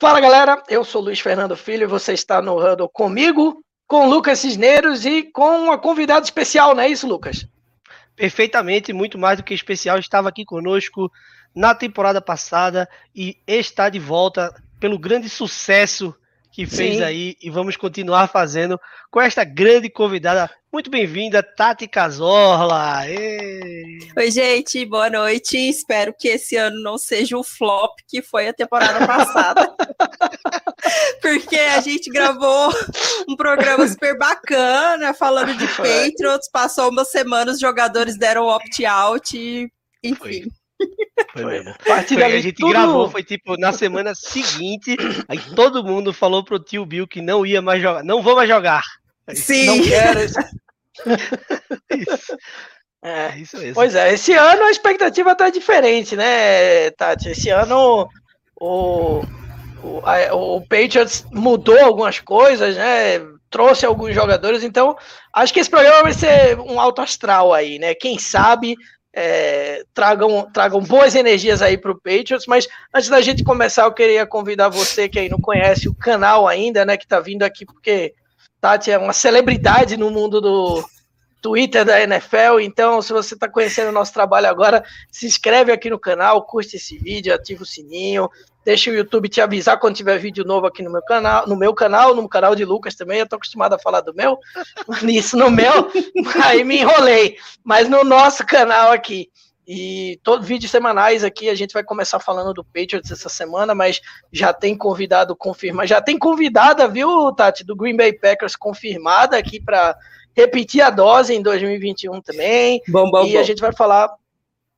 Fala galera, eu sou Luiz Fernando Filho e você está no Huddle comigo, com Lucas Cisneiros e com uma convidada especial, não é isso, Lucas? Perfeitamente, muito mais do que especial, estava aqui conosco na temporada passada e está de volta pelo grande sucesso que fez Sim. aí e vamos continuar fazendo com esta grande convidada. Muito bem-vinda, Tati Casorla. Oi, gente, boa noite. Espero que esse ano não seja o flop que foi a temporada passada. Porque a gente gravou um programa super bacana falando de Patriots, passou uma semana, os jogadores deram opt-out enfim. Foi. Foi mesmo. Foi, a gente tudo... gravou, foi tipo na semana seguinte, aí todo mundo falou pro tio Bill que não ia mais jogar, não vou mais jogar. Sim. Não quero isso. isso. É, é, isso mesmo. Pois é, esse ano a expectativa tá diferente, né, Tati? Esse ano o, o, a, o Patriots mudou algumas coisas, né? Trouxe alguns jogadores, então acho que esse programa vai ser um alto astral aí, né? Quem sabe é, tragam, tragam boas energias aí para o Patriots, mas antes da gente começar, eu queria convidar você que aí não conhece o canal ainda, né, que está vindo aqui, porque Tati é uma celebridade no mundo do Twitter da NFL, então se você está conhecendo o nosso trabalho agora, se inscreve aqui no canal, curte esse vídeo, ativa o sininho, Deixa o YouTube te avisar quando tiver vídeo novo aqui no meu canal, no meu canal, no canal de Lucas também. Eu tô acostumado a falar do meu, nisso no meu, aí me enrolei. Mas no nosso canal aqui. E todos vídeos semanais aqui a gente vai começar falando do Patriots essa semana, mas já tem convidado confirmado, já tem convidada, viu, Tati, do Green Bay Packers confirmada aqui para repetir a dose em 2021 também. Bom, bom, e bom. a gente vai falar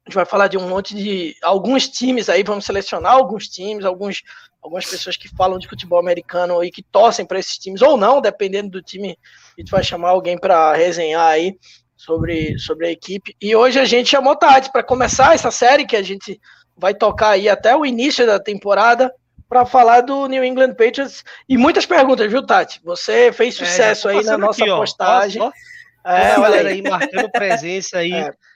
a gente vai falar de um monte de alguns times aí, vamos selecionar alguns times, alguns, algumas pessoas que falam de futebol americano e que torcem para esses times ou não, dependendo do time, a gente vai chamar alguém para resenhar aí sobre, sobre a equipe. E hoje a gente chamou Tati para começar essa série que a gente vai tocar aí até o início da temporada para falar do New England Patriots e muitas perguntas, viu, Tati? Você fez é, sucesso é, aí na nossa aqui, postagem. Ó, ó, é, olha aí, marcando presença aí. É.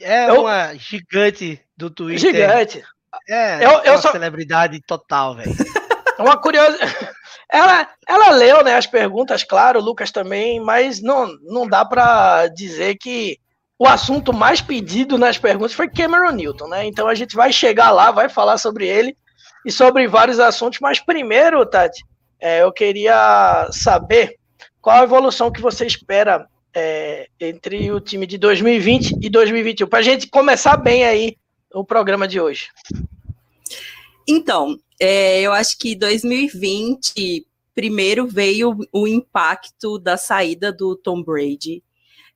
É eu... uma gigante do Twitter. Gigante. É, eu, eu uma só... celebridade total, velho. Uma curiosidade. Ela, ela leu né, as perguntas, claro, o Lucas também, mas não, não dá para dizer que o assunto mais pedido nas perguntas foi Cameron Newton, né? Então a gente vai chegar lá, vai falar sobre ele e sobre vários assuntos, mas primeiro, Tati, é, eu queria saber qual a evolução que você espera é, entre o time de 2020 e 2021, para a gente começar bem aí o programa de hoje. Então, é, eu acho que 2020 primeiro veio o impacto da saída do Tom Brady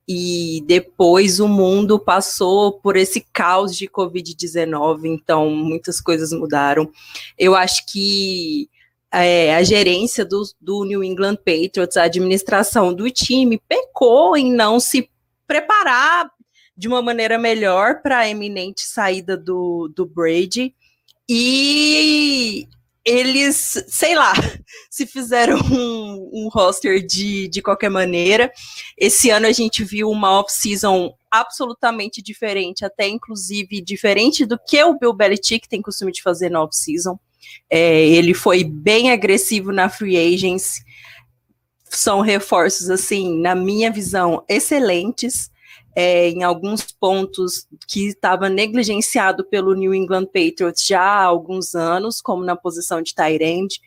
e depois o mundo passou por esse caos de Covid-19, então muitas coisas mudaram. Eu acho que é, a gerência do, do New England Patriots, a administração do time, pecou em não se preparar de uma maneira melhor para a eminente saída do, do Brady. E eles, sei lá, se fizeram um, um, roster de, de qualquer maneira. Esse ano a gente viu uma off-season absolutamente diferente, até inclusive diferente do que o Bill Belichick tem costume de fazer na off-season. É, ele foi bem agressivo na free agents. São reforços, assim, na minha visão, excelentes. É, em alguns pontos que estava negligenciado pelo New England Patriots já há alguns anos, como na posição de end.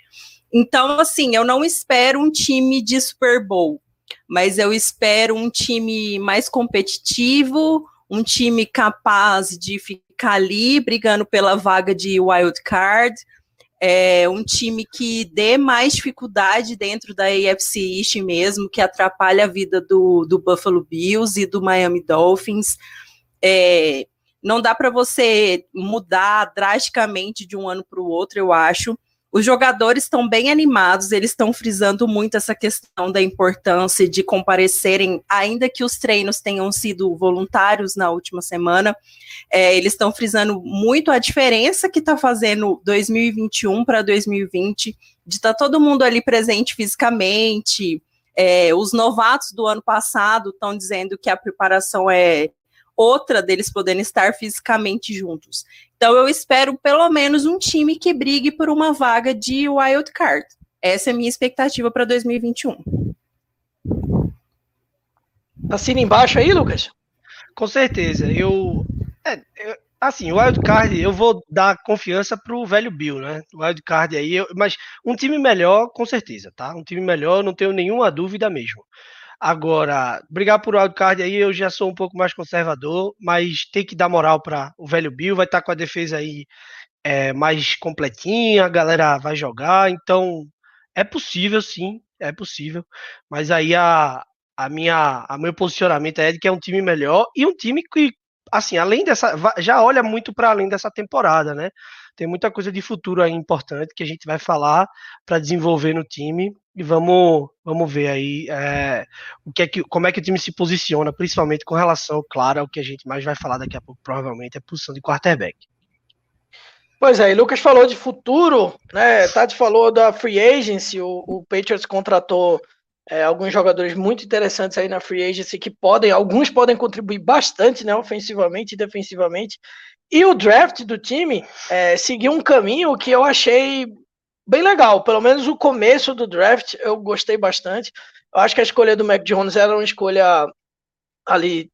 Então, assim, eu não espero um time de Super Bowl, mas eu espero um time mais competitivo, um time capaz de ficar ali brigando pela vaga de wild card, é um time que dê mais dificuldade dentro da AFC East mesmo, que atrapalha a vida do, do Buffalo Bills e do Miami Dolphins. É, não dá para você mudar drasticamente de um ano para o outro, eu acho. Os jogadores estão bem animados, eles estão frisando muito essa questão da importância de comparecerem, ainda que os treinos tenham sido voluntários na última semana. É, eles estão frisando muito a diferença que está fazendo 2021 para 2020, de estar tá todo mundo ali presente fisicamente. É, os novatos do ano passado estão dizendo que a preparação é outra deles podendo estar fisicamente juntos. Então eu espero pelo menos um time que brigue por uma vaga de wild card. Essa é a minha expectativa para 2021. Assina embaixo aí, Lucas? Com certeza. Eu, é, eu assim, o wild card eu vou dar confiança pro velho Bill, né? O wild card aí, eu, mas um time melhor, com certeza, tá? Um time melhor, não tenho nenhuma dúvida mesmo. Agora, brigar por wildcard aí eu já sou um pouco mais conservador, mas tem que dar moral para o velho Bill, vai estar tá com a defesa aí é, mais completinha, a galera vai jogar, então é possível sim, é possível, mas aí a, a minha a meu posicionamento é de que é um time melhor e um time que assim, além dessa já olha muito para além dessa temporada, né? Tem muita coisa de futuro aí importante que a gente vai falar para desenvolver no time e vamos, vamos ver aí é, o que é que, como é que o time se posiciona, principalmente com relação, claro, ao que a gente mais vai falar daqui a pouco, provavelmente, é a posição de quarterback. Pois é, e Lucas falou de futuro, né? Tati falou da free agency, o, o Patriots contratou é, alguns jogadores muito interessantes aí na free agency que podem, alguns podem contribuir bastante, né, ofensivamente e defensivamente. E o draft do time é, seguiu um caminho que eu achei bem legal. Pelo menos o começo do draft eu gostei bastante. Eu acho que a escolha do Mac Jones era uma escolha ali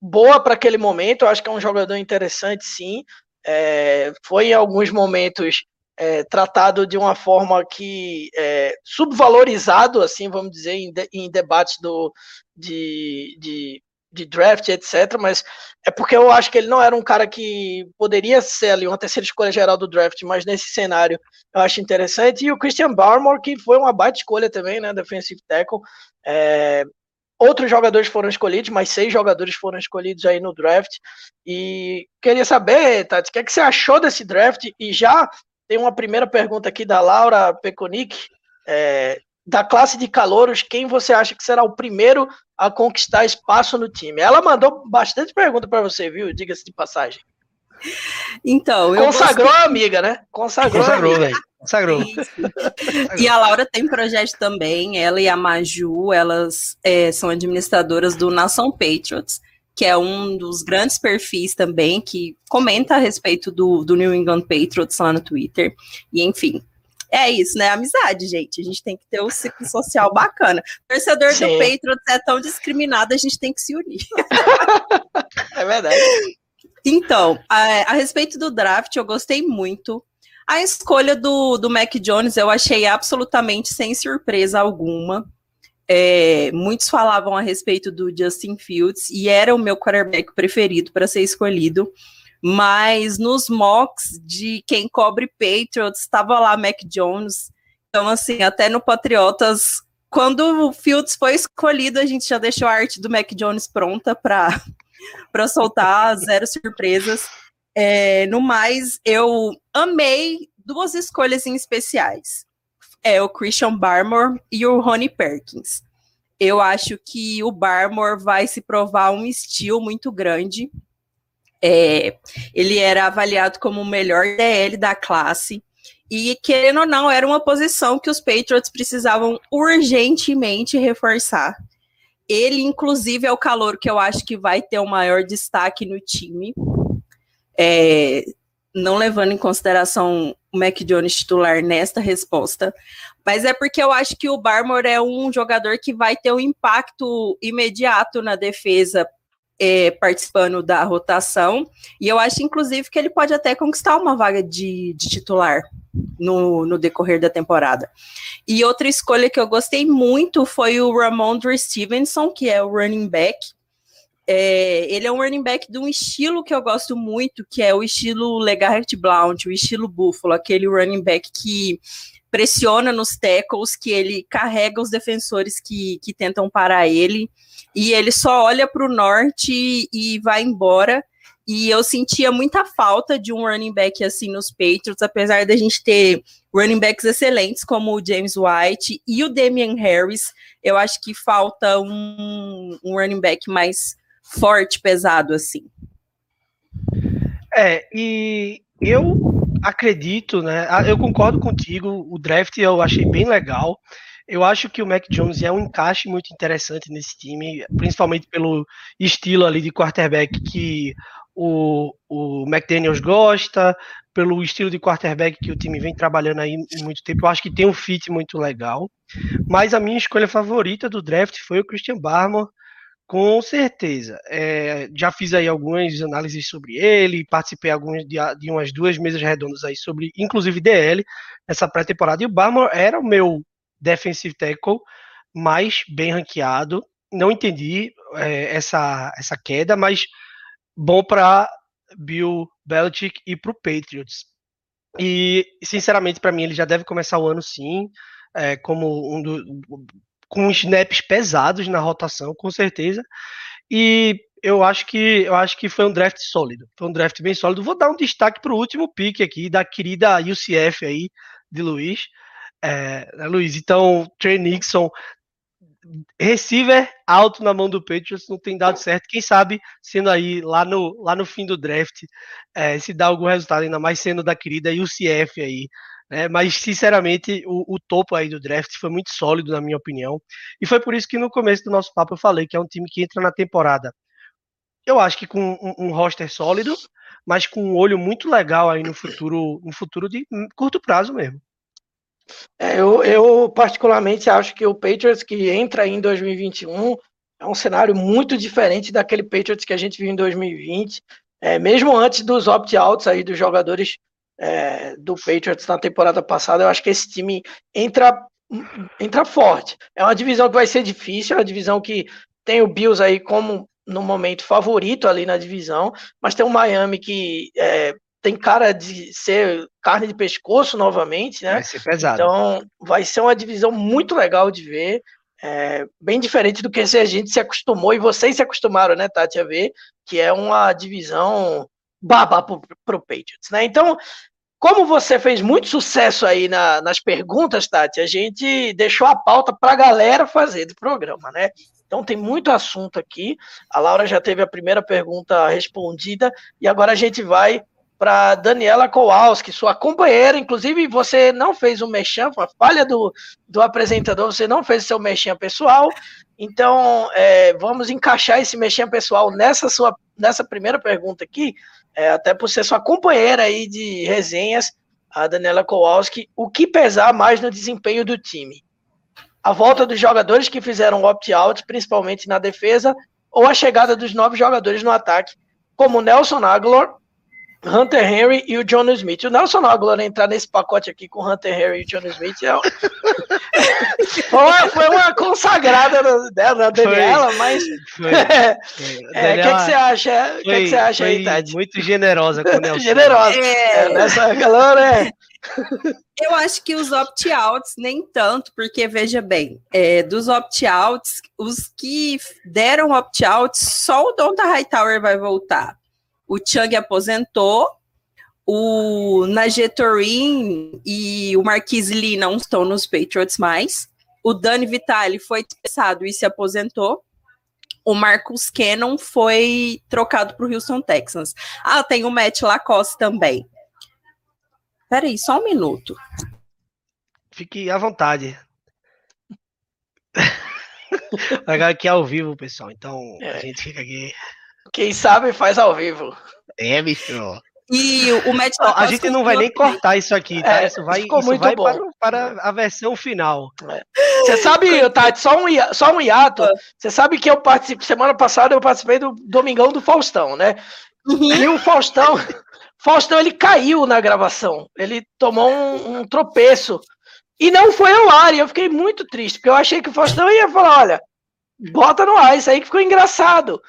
boa para aquele momento. Eu acho que é um jogador interessante, sim. É, foi em alguns momentos é, tratado de uma forma que é, subvalorizado, assim, vamos dizer, em, de, em debates do, de, de de draft, etc. Mas é porque eu acho que ele não era um cara que poderia ser ali uma terceira escolha geral do draft, mas nesse cenário eu acho interessante. E o Christian Barmore, que foi uma baita escolha também, né? Defensive tackle. É, outros jogadores foram escolhidos, mas seis jogadores foram escolhidos aí no draft. E queria saber, Tati, o que, é que você achou desse draft? E já tem uma primeira pergunta aqui da Laura Peconic. É, da classe de calouros, quem você acha que será o primeiro a conquistar espaço no time? Ela mandou bastante pergunta para você, viu? Diga-se de passagem. Então, consagrou gostei... a amiga, né? Consagrou, consagrou velho. Consagrou. e a Laura tem projeto também. Ela e a Maju, elas é, são administradoras do Nação Patriots, que é um dos grandes perfis também que comenta a respeito do, do New England Patriots lá no Twitter. E enfim, é isso, né? Amizade, gente. A gente tem que ter um ciclo social bacana. Torcedor Sim. do Patriots é tão discriminado, a gente tem que se unir. é verdade. Então, a, a, respeito do draft, eu gostei muito. A escolha do, do Mac Jones eu achei absolutamente sem surpresa alguma. É, muitos falavam a respeito do Justin Fields e era o meu quarterback preferido para ser escolhido mas nos mocks de quem cobre Patriots estava lá Mac Jones. Então, assim, até no Patriotas, quando o Fields foi escolhido, a gente já deixou a arte do Mac Jones pronta para soltar, zero surpresas. É, no mais, eu amei duas escolhas em especiais. É o Christian Barmore e o Ronnie Perkins. Eu acho que o Barmore vai se provar um estilo muito grande é, ele era avaliado como o melhor DL da classe. E, querendo ou não, era uma posição que os Patriots precisavam urgentemente reforçar. Ele, inclusive, é o calor que eu acho que vai ter o maior destaque no time. É, não levando em consideração o Mac Jones titular nesta resposta, mas é porque eu acho que o Barmore é um jogador que vai ter um impacto imediato na defesa é, participando da rotação. E eu acho, inclusive, que ele pode até conquistar uma vaga de, de titular no, no, decorrer da temporada. E outra escolha que eu gostei muito foi o Ramondre Stevenson, que é o running back. É, ele é um running back de um estilo que eu gosto muito, que é o estilo Legarrette Blount, o estilo Buffalo, aquele running back que pressiona nos tackles, que ele carrega os defensores que, que tentam parar ele e ele só olha para o norte e vai embora. E eu sentia muita falta de um running back assim nos Patriots, apesar da gente ter running backs excelentes como o James White e o Damian Harris. Eu acho que falta um, um running back mais forte, pesado assim. É, e eu acredito, né? Eu concordo contigo. O draft eu achei bem legal. Eu acho que o Mac Jones é um encaixe muito interessante nesse time, principalmente pelo estilo ali de quarterback que o, o McDaniels gosta, pelo estilo de quarterback que o time vem trabalhando aí muito tempo. Eu acho que tem um fit muito legal. Mas a minha escolha favorita do draft foi o Christian Barmore, com certeza. É, já fiz aí algumas análises sobre ele, participei algumas de, de, umas duas mesas redondas aí sobre, inclusive DL, nessa pré-temporada. E o Barmore era o meu defensive tackle mais bem ranqueado. Não entendi é, essa, essa queda, mas bom para Bill Belichick e para o Patriots. E, sinceramente, para mim, ele já deve começar o ano sim, é, como um do, com snaps pesados na rotação, com certeza. E eu acho que eu acho que foi um draft sólido. Foi um draft bem sólido. Vou dar um destaque para o último pick aqui da querida UCF aí de Luiz. É, né, Luiz, então, Trey Nixon receiver alto na mão do Patriots não tem dado certo. Quem sabe sendo aí lá no, lá no fim do draft, é, se dá algum resultado, ainda mais sendo da querida UCF aí. Né? Mas, sinceramente, o, o, topo aí do draft foi muito sólido, na minha opinião. E foi por isso que no começo do nosso papo eu falei que é um time que entra na temporada. Eu acho que com um, um roster sólido, mas com um olho muito legal aí no futuro, no futuro de curto prazo mesmo. É, eu, eu, particularmente acho que o Patriots que entra em 2021 é um cenário muito diferente daquele Patriots que a gente viu em 2020, é, mesmo antes dos opt-outs aí dos jogadores é, do Patriots na temporada passada, eu acho que esse time entra, entra forte. É uma divisão que vai ser difícil, é uma divisão que tem o Bills aí como no momento favorito ali na divisão, mas tem o Miami que é, tem cara de ser carne de pescoço novamente, né? Vai ser pesado. Então vai ser uma divisão muito legal de ver. É, bem diferente do que a gente se acostumou, e vocês se acostumaram, né, Tati, a ver, que é uma divisão babá pro, pro Patriots, né? Então, como você fez muito sucesso aí na, nas perguntas, Tati, a gente deixou a pauta para a galera fazer do programa, né? Então tem muito assunto aqui. A Laura já teve a primeira pergunta respondida e agora a gente vai para Daniela Kowalski, sua companheira. Inclusive, você não fez um mexão, foi falha do, do apresentador, você não fez seu mexão pessoal. Então, é, vamos encaixar esse mexão pessoal nessa sua nessa primeira pergunta aqui, é, até por ser sua companheira aí de resenhas, a Daniela Kowalski, o que pesar mais no desempenho do time? A volta dos jogadores que fizeram opt-out, principalmente na defesa, ou a chegada dos novos jogadores no ataque, como Nelson Aguilar, Hunter Henry e o John Smith. O Nelson Aguilar entrar nesse pacote aqui com Hunter Henry e o John Smith é... foi, uma, foi uma consagrada dela, da Daniela, foi, mas. Foi. O é, que, que você acha? O que, que você acha aí, Tati? Muito generosa com o Nelson. generosa. É. É, nessa galera, é. Eu acho que os opt-outs nem tanto, porque veja bem, é, dos opt-outs, os que deram opt-outs, só o Donta Hightower vai voltar o Chang aposentou, o Najetorin e o Marquise Lee não estão nos Patriots mais. O Dani Vitale foi dispensado e se aposentou. O Marcus Cannon foi trocado para o Houston Texans. Ah, tem o Matt Lacoste também. Peraí, só um minuto. Fique à vontade. Agora aqui é ao vivo, pessoal. Então é. a gente fica aqui. Quem sabe faz ao vivo. É, bicho. E o Matt A gente não vai nem cortar isso aqui, tá? É, isso vai, ficou isso muito vai bom. Para, para, a versão final. É. Você sabe, Tati, só um, só um hiato. Ah. Você sabe que eu participei, semana passada eu participei do Domingão do Faustão, né? Uhum. E o Faustão, Faustão, ele caiu na gravação. Ele tomou um, um tropeço. E não foi ao ar. E eu fiquei muito triste, porque eu achei que o Faustão ia falar: olha, bota no ar, isso aí que ficou engraçado.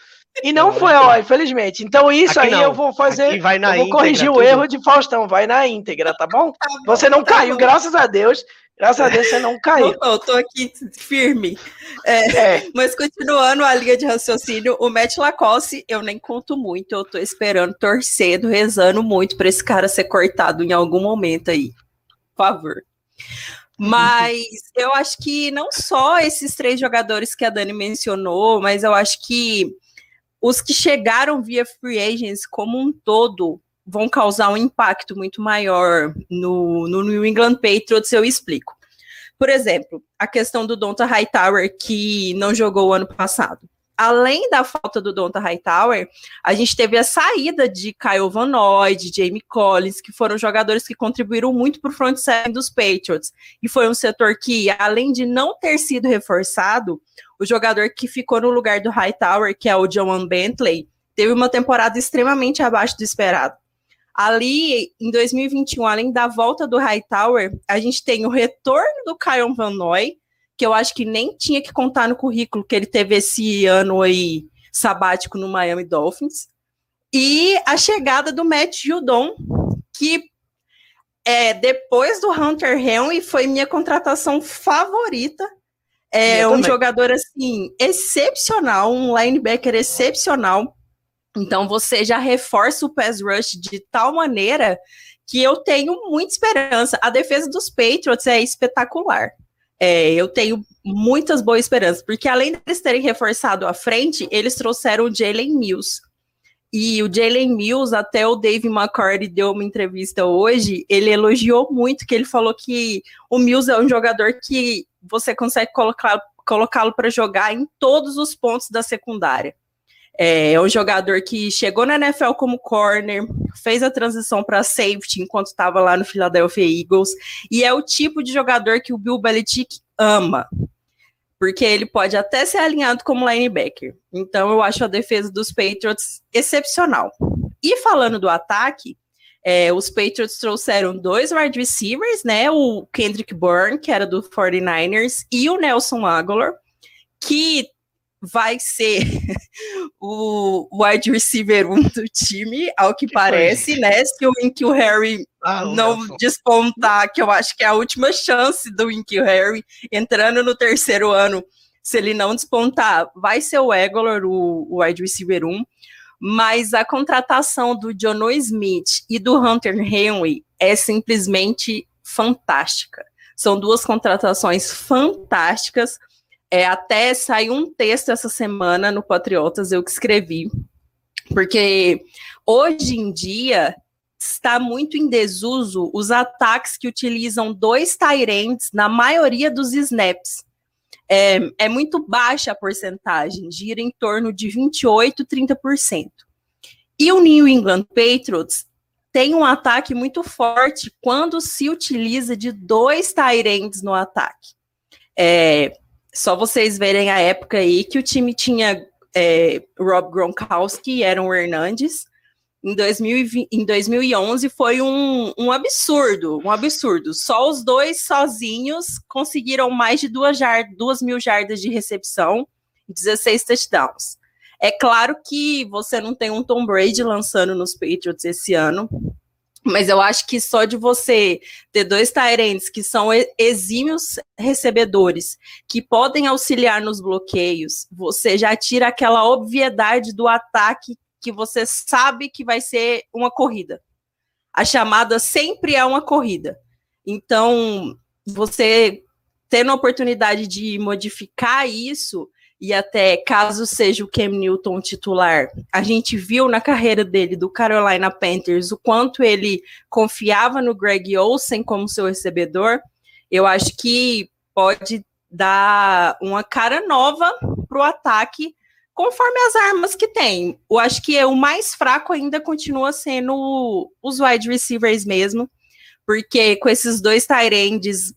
E não foi, ó, infelizmente. Então isso Aqui aí não. eu vou fazer, vai na eu vou corrigir íntegra, o erro de Faustão, vai na íntegra, tá bom? Tá bom você não tá caiu, bom. graças a Deus. Graças a Deus você não caiu. Eu tô aqui firme. É, é. Mas continuando a linha de raciocínio, o Matt Lacoste, eu nem conto muito, eu tô esperando, torcendo, rezando muito para esse cara ser cortado em algum momento aí. Por favor. Mas eu acho que não só esses três jogadores que a Dani mencionou, mas eu acho que os que chegaram via free agents como um todo vão causar um impacto muito maior no, no New England Patriots, eu explico. Por exemplo, a questão do Donta Hightower, que não jogou o ano passado. Além da falta do Donta Hightower, a gente teve a saída de Kyle Van Noy, de Jamie Collins, que foram jogadores que contribuíram muito para o front seven dos Patriots. E foi um setor que, além de não ter sido reforçado, o jogador que ficou no lugar do Hightower, que é o John Bentley, teve uma temporada extremamente abaixo do esperado. Ali, em 2021, além da volta do Hightower, a gente tem o retorno do Kyle Van Noy, que eu acho que nem tinha que contar no currículo que ele teve esse ano aí sabático no Miami Dolphins. E a chegada do Matt Judon, que é, depois do Hunter Henry foi minha contratação favorita. É um jogador assim excepcional, um linebacker excepcional. Então você já reforça o pass rush de tal maneira que eu tenho muita esperança. A defesa dos Patriots é espetacular. É, eu tenho muitas boas esperanças, porque além deles terem reforçado a frente, eles trouxeram o Jalen Mills. E o Jalen Mills, até o Dave McCarty deu uma entrevista hoje, ele elogiou muito, que ele falou que o Mills é um jogador que você consegue colocá-lo para jogar em todos os pontos da secundária. É, é um jogador que chegou na NFL como corner, fez a transição para safety enquanto estava lá no Philadelphia Eagles, e é o tipo de jogador que o Bill Belichick ama, porque ele pode até ser alinhado como linebacker. Então eu acho a defesa dos Patriots excepcional. E falando do ataque, é, os Patriots trouxeram dois wide receivers, né? O Kendrick Bourne, que era do 49ers, e o Nelson Aguilar, que vai ser o wide receiver 1 do time, ao que, que parece, foi? né? Se o Inky Harry ah, não despontar, que eu acho que é a última chance do Inky Harry entrando no terceiro ano, se ele não despontar, vai ser o Egolor, o, o wide receiver 1. Mas a contratação do Jono Smith e do Hunter Henry é simplesmente fantástica. São duas contratações fantásticas é, até saiu um texto essa semana no Patriotas, eu que escrevi, porque hoje em dia está muito em desuso os ataques que utilizam dois Tyrands na maioria dos snaps. É, é muito baixa a porcentagem, gira em torno de 28, 30%. E o New England Patriots tem um ataque muito forte quando se utiliza de dois Tyrands no ataque. É, só vocês verem a época aí que o time tinha é, Rob Gronkowski e Aaron Hernandes. Em, 2020, em 2011 foi um, um absurdo, um absurdo. Só os dois sozinhos conseguiram mais de duas, jar, duas mil jardas de recepção e 16 touchdowns. É claro que você não tem um Tom Brady lançando nos Patriots esse ano, mas eu acho que só de você ter dois Tyrants que são exímios recebedores, que podem auxiliar nos bloqueios, você já tira aquela obviedade do ataque que você sabe que vai ser uma corrida. A chamada sempre é uma corrida. Então, você tendo a oportunidade de modificar isso, e até caso seja o Cam Newton titular, a gente viu na carreira dele do Carolina Panthers o quanto ele confiava no Greg Olsen como seu recebedor. Eu acho que pode dar uma cara nova para o ataque conforme as armas que tem. Eu acho que o mais fraco ainda continua sendo os wide receivers mesmo, porque com esses dois tight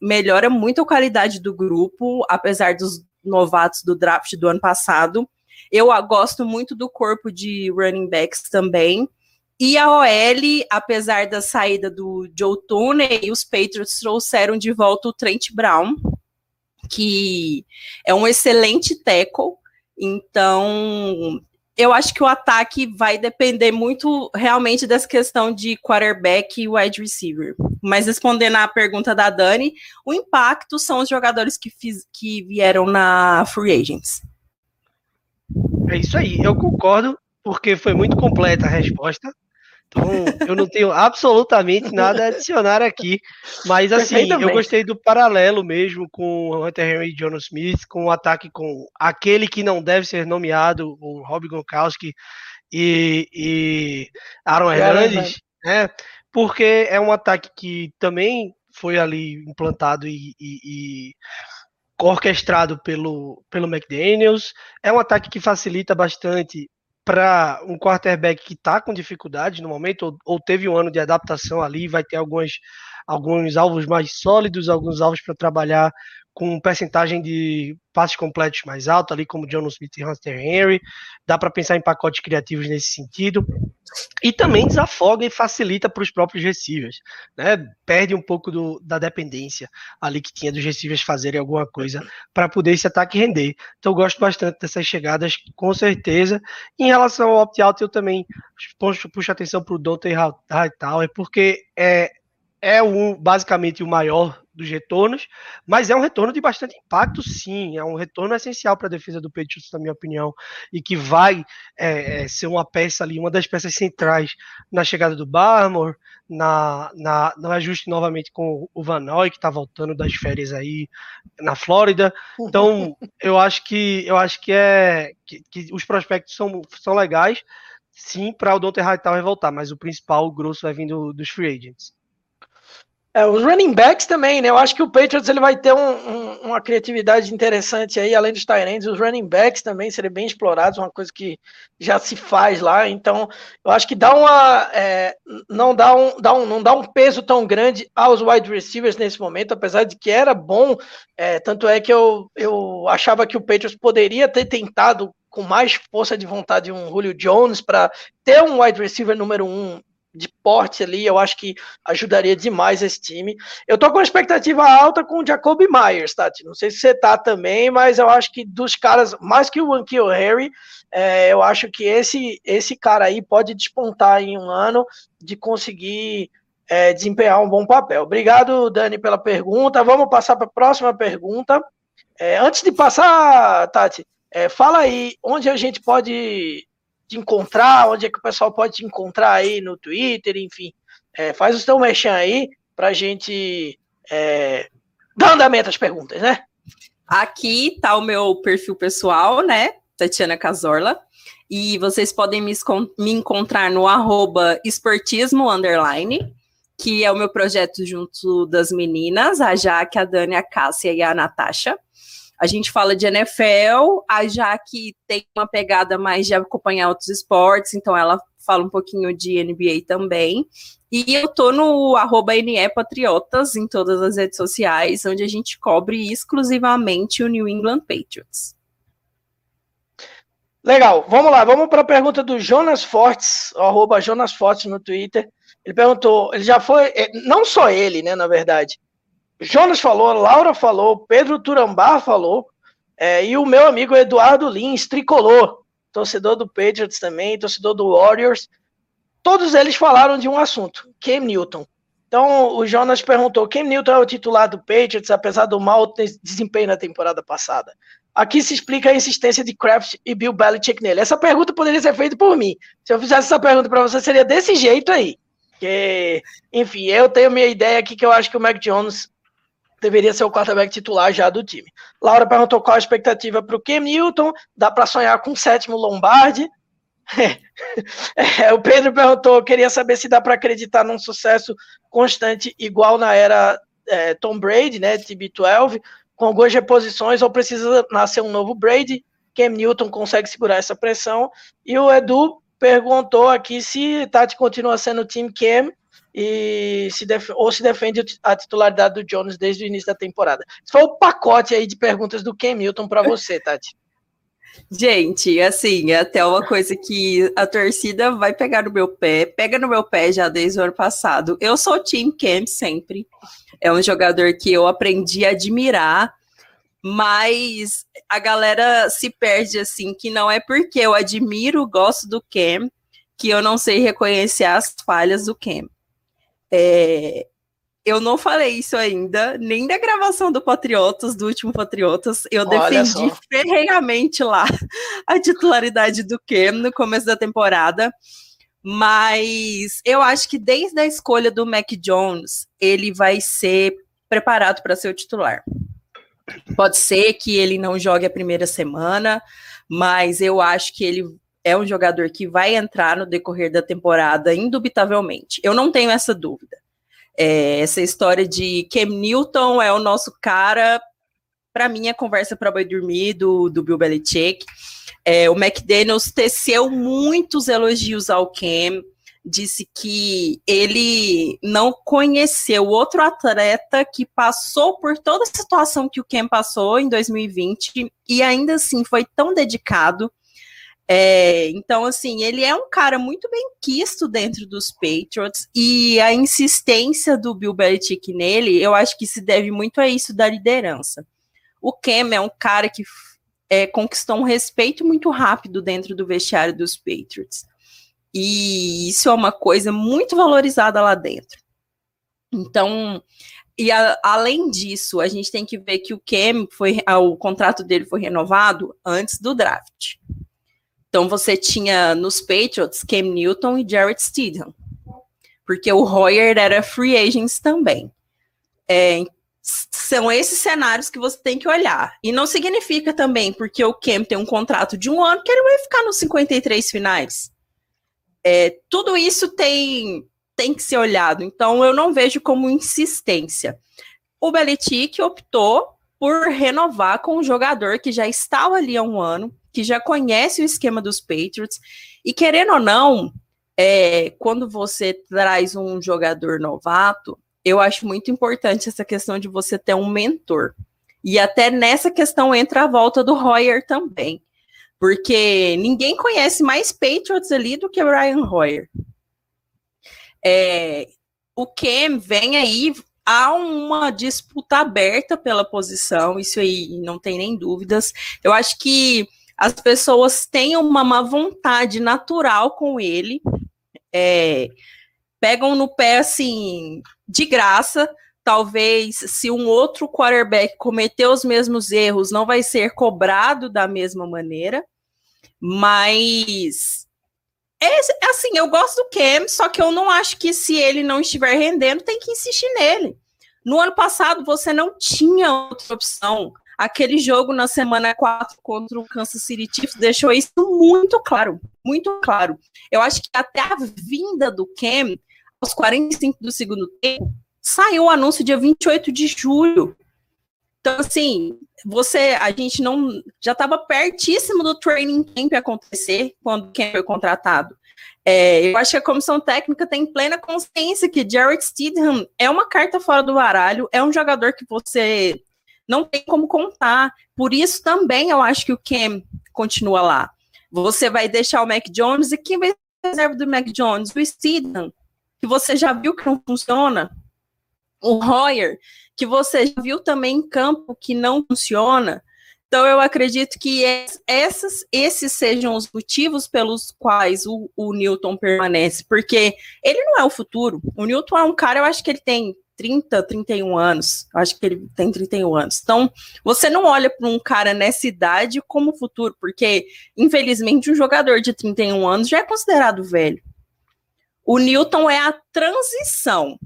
melhora muito a qualidade do grupo, apesar dos novatos do draft do ano passado. Eu gosto muito do corpo de running backs também. E a OL, apesar da saída do Joe Tooney, os Patriots trouxeram de volta o Trent Brown, que é um excelente tackle. Então, eu acho que o ataque vai depender muito realmente dessa questão de quarterback e wide receiver. Mas respondendo à pergunta da Dani, o impacto são os jogadores que, fiz, que vieram na Free Agents. É isso aí, eu concordo, porque foi muito completa a resposta. Então, eu não tenho absolutamente nada a adicionar aqui. Mas, assim, eu gostei do paralelo mesmo com o Hunter Henry e John Smith, com o ataque com aquele que não deve ser nomeado, o Rob Gronkowski e, e Aaron Hernandez, né? Porque é um ataque que também foi ali implantado e, e, e orquestrado pelo, pelo McDaniels. É um ataque que facilita bastante para um quarterback que está com dificuldade no momento, ou, ou, teve um ano de adaptação ali, vai ter algumas, alguns alvos mais sólidos, alguns alvos para trabalhar com percentagem de passes completos mais alta, ali como John Smith e Hunter Henry. Dá para pensar em pacotes criativos nesse sentido. E também desafoga e facilita para os próprios receivers. Né? Perde um pouco do, da dependência ali que tinha dos receivers fazerem alguma coisa para poder esse ataque render. Então eu gosto bastante dessas chegadas, com certeza. Em relação ao opt-out, eu também puxo, puxo atenção para o Dante Hightower, porque é, é o, basicamente o maior dos retornos, mas é um retorno de bastante impacto, sim. É um retorno essencial para a defesa do Patriots, na minha opinião, e que vai é, é, ser uma peça ali, uma das peças centrais na chegada do Barmore, na, na, no ajuste novamente com o Van Noy, que está voltando das férias aí na Flórida. Então, eu acho que eu acho que é que, que os prospectos são, são legais, sim, para o Dante Hightower voltar, mas o principal, o grosso, vai vir do, dos free agents. É, os running backs também, né? Eu acho que o Patriots ele vai ter um, um, uma criatividade interessante aí, além dos Tyrants, os running backs também serem bem explorados, uma coisa que já se faz lá. Então, eu acho que dá uma, é, não dá um, dá um, não dá um peso tão grande aos wide receivers nesse momento, apesar de que era bom. É, tanto é que eu, eu achava que o Patriots poderia ter tentado com mais força de vontade um Julio Jones para ter um wide receiver número um de porte ali, eu acho que ajudaria demais esse time. Eu tô com uma expectativa alta com o Jacoby Myers, Tati. Não sei se você tá também, mas eu acho que dos caras, mais que o Ankil Harry, é, eu acho que esse, esse cara aí pode despontar em um ano de conseguir é, desempenhar um bom papel. Obrigado, Dani, pela pergunta. Vamos passar para a próxima pergunta. É, antes de passar, Tati, é, fala aí onde a gente pode te encontrar, onde é que o pessoal pode te encontrar aí no Twitter, enfim. É, faz o seu mexão aí pra gente é, dar andamento às perguntas, né? Aqui tá o meu perfil pessoal, né? Tatiana Casorla. E vocês podem me, me encontrar no arroba esportismo que é o meu projeto junto das meninas, a Jaque, a Dani, a Cássia e a Natasha. A gente fala de NFL, a Jaque tem uma pegada mais de acompanhar outros esportes, então ela fala um pouquinho de NBA também. E eu tô no arroba NE Patriotas em todas as redes sociais, onde a gente cobre exclusivamente o New England Patriots. Legal, vamos lá, vamos para a pergunta do Jonas Fortes, arroba Jonas Fortes no Twitter. Ele perguntou, ele já foi, é, não só ele, né, na verdade, Jonas falou, Laura falou, Pedro Turambá falou, é, e o meu amigo Eduardo Lins, tricolor, torcedor do Patriots também, torcedor do Warriors. Todos eles falaram de um assunto, Cam Newton. Então, o Jonas perguntou: Cam Newton é o titular do Patriots, apesar do mau desempenho na temporada passada. Aqui se explica a insistência de Kraft e Bill Belichick nele. Essa pergunta poderia ser feita por mim. Se eu fizesse essa pergunta para você, seria desse jeito aí. Que, enfim, eu tenho minha ideia aqui que eu acho que o Mac Jones deveria ser o quarterback titular já do time. Laura perguntou qual a expectativa para o Cam Newton, dá para sonhar com o sétimo Lombardi. É, o Pedro perguntou, queria saber se dá para acreditar num sucesso constante igual na era é, Tom Brady, né, TB12, com algumas reposições ou precisa nascer um novo Brady. Cam Newton consegue segurar essa pressão. E o Edu perguntou aqui se Tati continua sendo o time Cam e se def ou se defende a titularidade do Jones desde o início da temporada. Foi o pacote aí de perguntas do Ken Milton para você, Tati. Gente, assim, é até uma coisa que a torcida vai pegar no meu pé, pega no meu pé já desde o ano passado. Eu sou o Team Camp sempre. É um jogador que eu aprendi a admirar, mas a galera se perde assim, que não é porque eu admiro, gosto do Cam, que eu não sei reconhecer as falhas do Cam. É, eu não falei isso ainda, nem da gravação do Patriotas, do último Patriotas. Eu Olha defendi só. ferrenhamente lá a titularidade do Cam no começo da temporada. Mas eu acho que desde a escolha do Mac Jones, ele vai ser preparado para ser o titular. Pode ser que ele não jogue a primeira semana, mas eu acho que ele é um jogador que vai entrar no decorrer da temporada, indubitavelmente. Eu não tenho essa dúvida. É, essa história de Cam Newton é o nosso cara, para mim, a conversa para boi dormir do, do Bill Belichick. É, o McDaniels teceu muitos elogios ao Cam, disse que ele não conheceu outro atleta que passou por toda a situação que o Cam passou em 2020 e ainda assim foi tão dedicado. É, então, assim, ele é um cara muito bem quisto dentro dos Patriots e a insistência do Bill Belichick nele, eu acho que se deve muito a isso da liderança. O Cam é um cara que é, conquistou um respeito muito rápido dentro do vestiário dos Patriots. E isso é uma coisa muito valorizada lá dentro. Então, e a, além disso, a gente tem que ver que o Cam foi, o contrato dele foi renovado antes do draft. Então você tinha nos Patriots Cam Newton e Jared Stidham, porque o Hoyer era free agents também. É, são esses cenários que você tem que olhar. E não significa também, porque o Cam tem um contrato de um ano, que ele vai ficar nos 53 finais. É, tudo isso tem, tem que ser olhado. Então, eu não vejo como insistência. O Belichick optou por renovar com um jogador que já estava ali há um ano, que já conhece o esquema dos Patriots, e querendo ou não, é, quando você traz um jogador novato, eu acho muito importante essa questão de você ter um mentor. E até nessa questão entra a volta do Hoyer também. Porque ninguém conhece mais Patriots ali do que o Ryan Hoyer. É, o Cam vem aí, há uma disputa aberta pela posição, isso aí não tem nem dúvidas. Eu acho que as pessoas têm uma má vontade natural com ele, é, pegam no pé assim, de graça. Talvez, se um outro quarterback cometer os mesmos erros, não vai ser cobrado da mesma maneira. Mas é assim, eu gosto do Cam, só que eu não acho que se ele não estiver rendendo, tem que insistir nele. No ano passado, você não tinha outra opção. Aquele jogo na semana 4 contra o Kansas City Chiefs deixou isso muito claro, muito claro. Eu acho que até a vinda do Cam aos 45 do segundo tempo, saiu o anúncio dia 28 de julho. Então, assim, você, a gente não já estava pertíssimo do training camp acontecer quando quem foi contratado. É, eu acho que a comissão técnica tem plena consciência que Jared Stidham é uma carta fora do baralho, é um jogador que você não tem como contar. Por isso também eu acho que o Cam continua lá. Você vai deixar o Mac Jones e quem vai ser reserva do Mac Jones? O Stidham que você já viu que não funciona, o Royer, que você viu também em campo que não funciona. Então, eu acredito que essas, esses sejam os motivos pelos quais o, o Newton permanece, porque ele não é o futuro. O Newton é um cara, eu acho que ele tem 30, 31 anos. Eu acho que ele tem 31 anos. Então, você não olha para um cara nessa idade como futuro, porque, infelizmente, um jogador de 31 anos já é considerado velho. O Newton é a transição.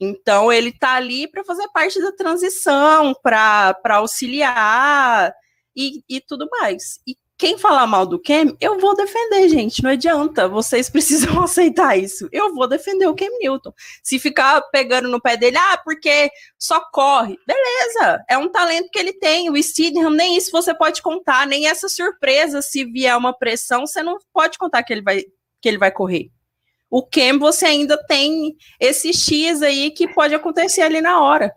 Então, ele está ali para fazer parte da transição, para auxiliar e, e tudo mais. E quem falar mal do Cam, eu vou defender, gente. Não adianta. Vocês precisam aceitar isso. Eu vou defender o Cam Newton. Se ficar pegando no pé dele, ah, porque só corre. Beleza. É um talento que ele tem. O Stidham, nem isso você pode contar. Nem essa surpresa, se vier uma pressão, você não pode contar que ele vai, que ele vai correr. O Cam, você ainda tem esse X aí que pode acontecer ali na hora.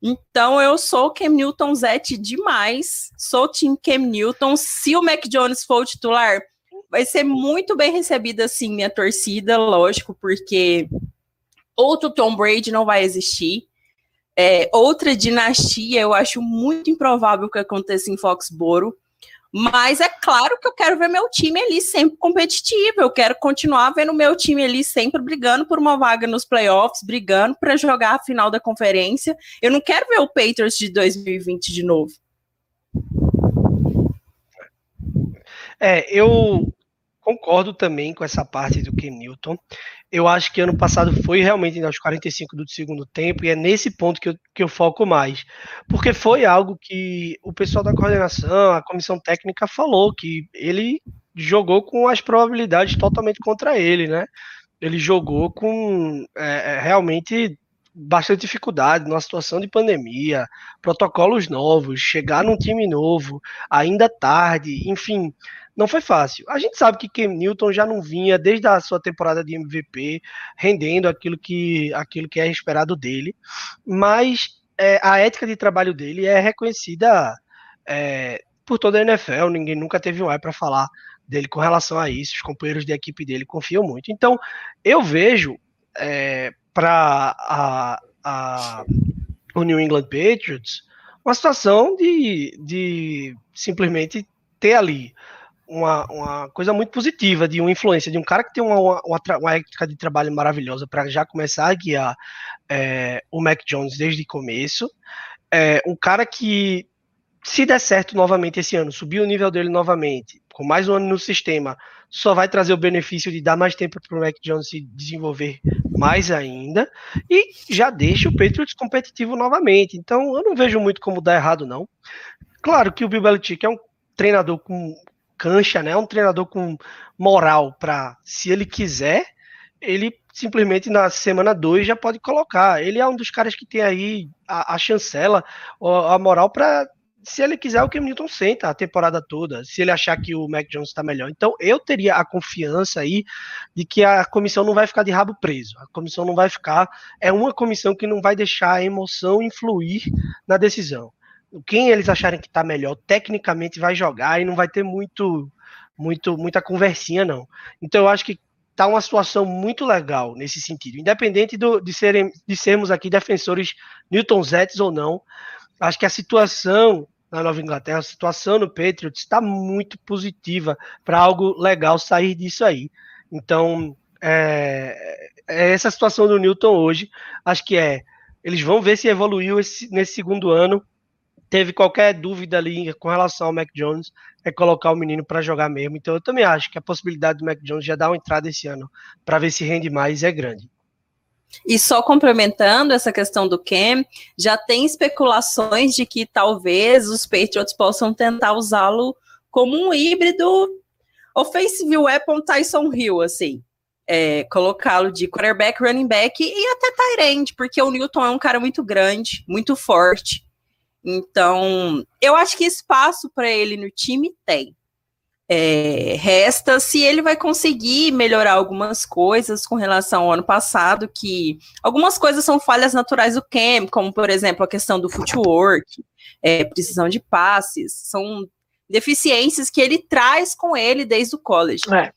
Então, eu sou Cam Newton Zete demais. Sou Team Cam Newton. Se o Mac Jones for o titular, vai ser muito bem recebida, assim, minha torcida, lógico, porque outro Tom Brady não vai existir. É, outra dinastia, eu acho muito improvável que aconteça em Foxboro. Mas é claro que eu quero ver meu time ali sempre competitivo. Eu quero continuar vendo meu time ali sempre brigando por uma vaga nos playoffs, brigando para jogar a final da conferência. Eu não quero ver o Patriots de 2020 de novo. É, eu concordo também com essa parte do Ken Newton. Eu acho que ano passado foi realmente aos 45 do segundo tempo, e é nesse ponto que eu, que eu foco mais. Porque foi algo que o pessoal da coordenação, a comissão técnica falou, que ele jogou com as probabilidades totalmente contra ele, né? Ele jogou com é, é realmente bastante dificuldade numa situação de pandemia, protocolos novos, chegar num time novo, ainda tarde, enfim, não foi fácil. A gente sabe que Cam Newton já não vinha desde a sua temporada de MVP rendendo aquilo que, aquilo que é esperado dele, mas é, a ética de trabalho dele é reconhecida é, por toda a NFL, ninguém nunca teve um ar para falar dele com relação a isso, os companheiros de equipe dele confiam muito. Então, eu vejo é, para a, a, o New England Patriots uma situação de, de simplesmente ter ali uma, uma coisa muito positiva, de uma influência de um cara que tem uma, uma, uma ética de trabalho maravilhosa para já começar a guiar é, o Mac Jones desde o começo. É, um cara que, se der certo novamente esse ano, subir o nível dele novamente, com mais um ano no sistema, só vai trazer o benefício de dar mais tempo para o Mac Jones se desenvolver mais ainda, e já deixa o Patriots competitivo novamente. Então, eu não vejo muito como dar errado, não. Claro que o Bill Belichick é um treinador com cancha, né? Um treinador com moral para, se ele quiser, ele simplesmente na semana 2 já pode colocar. Ele é um dos caras que tem aí a, a chancela, a moral para se ele quiser, o Cam Newton senta a temporada toda, se ele achar que o Mac Jones está melhor. Então, eu teria a confiança aí de que a comissão não vai ficar de rabo preso. A comissão não vai ficar. É uma comissão que não vai deixar a emoção influir na decisão quem eles acharem que está melhor tecnicamente vai jogar e não vai ter muito, muito, muita conversinha não. Então eu acho que tá uma situação muito legal nesse sentido, independente do, de, serem, de sermos aqui defensores Newton Zetes ou não. Acho que a situação na Nova Inglaterra, a situação no Patriots está muito positiva para algo legal sair disso aí. Então, é, é, essa situação do Newton hoje, acho que é. Eles vão ver se evoluiu esse, nesse segundo ano teve qualquer dúvida ali com relação ao Mac Jones, é colocar o menino para jogar mesmo. Então eu também acho que a possibilidade do Mac Jones já dar uma entrada esse ano para ver se rende mais é grande. E só complementando essa questão do Cam, já tem especulações de que talvez os Patriots possam tentar usá-lo como um híbrido offensive weapon Tyson Hill, assim. É, colocá-lo de quarterback, running back e até tight end, porque o Newton é um cara muito grande, muito forte. Então, eu acho que espaço para ele no time tem. É, resta se ele vai conseguir melhorar algumas coisas com relação ao ano passado, que algumas coisas são falhas naturais do Cam, como por exemplo a questão do footwork, é, precisão de passes, são deficiências que ele traz com ele desde o college. É.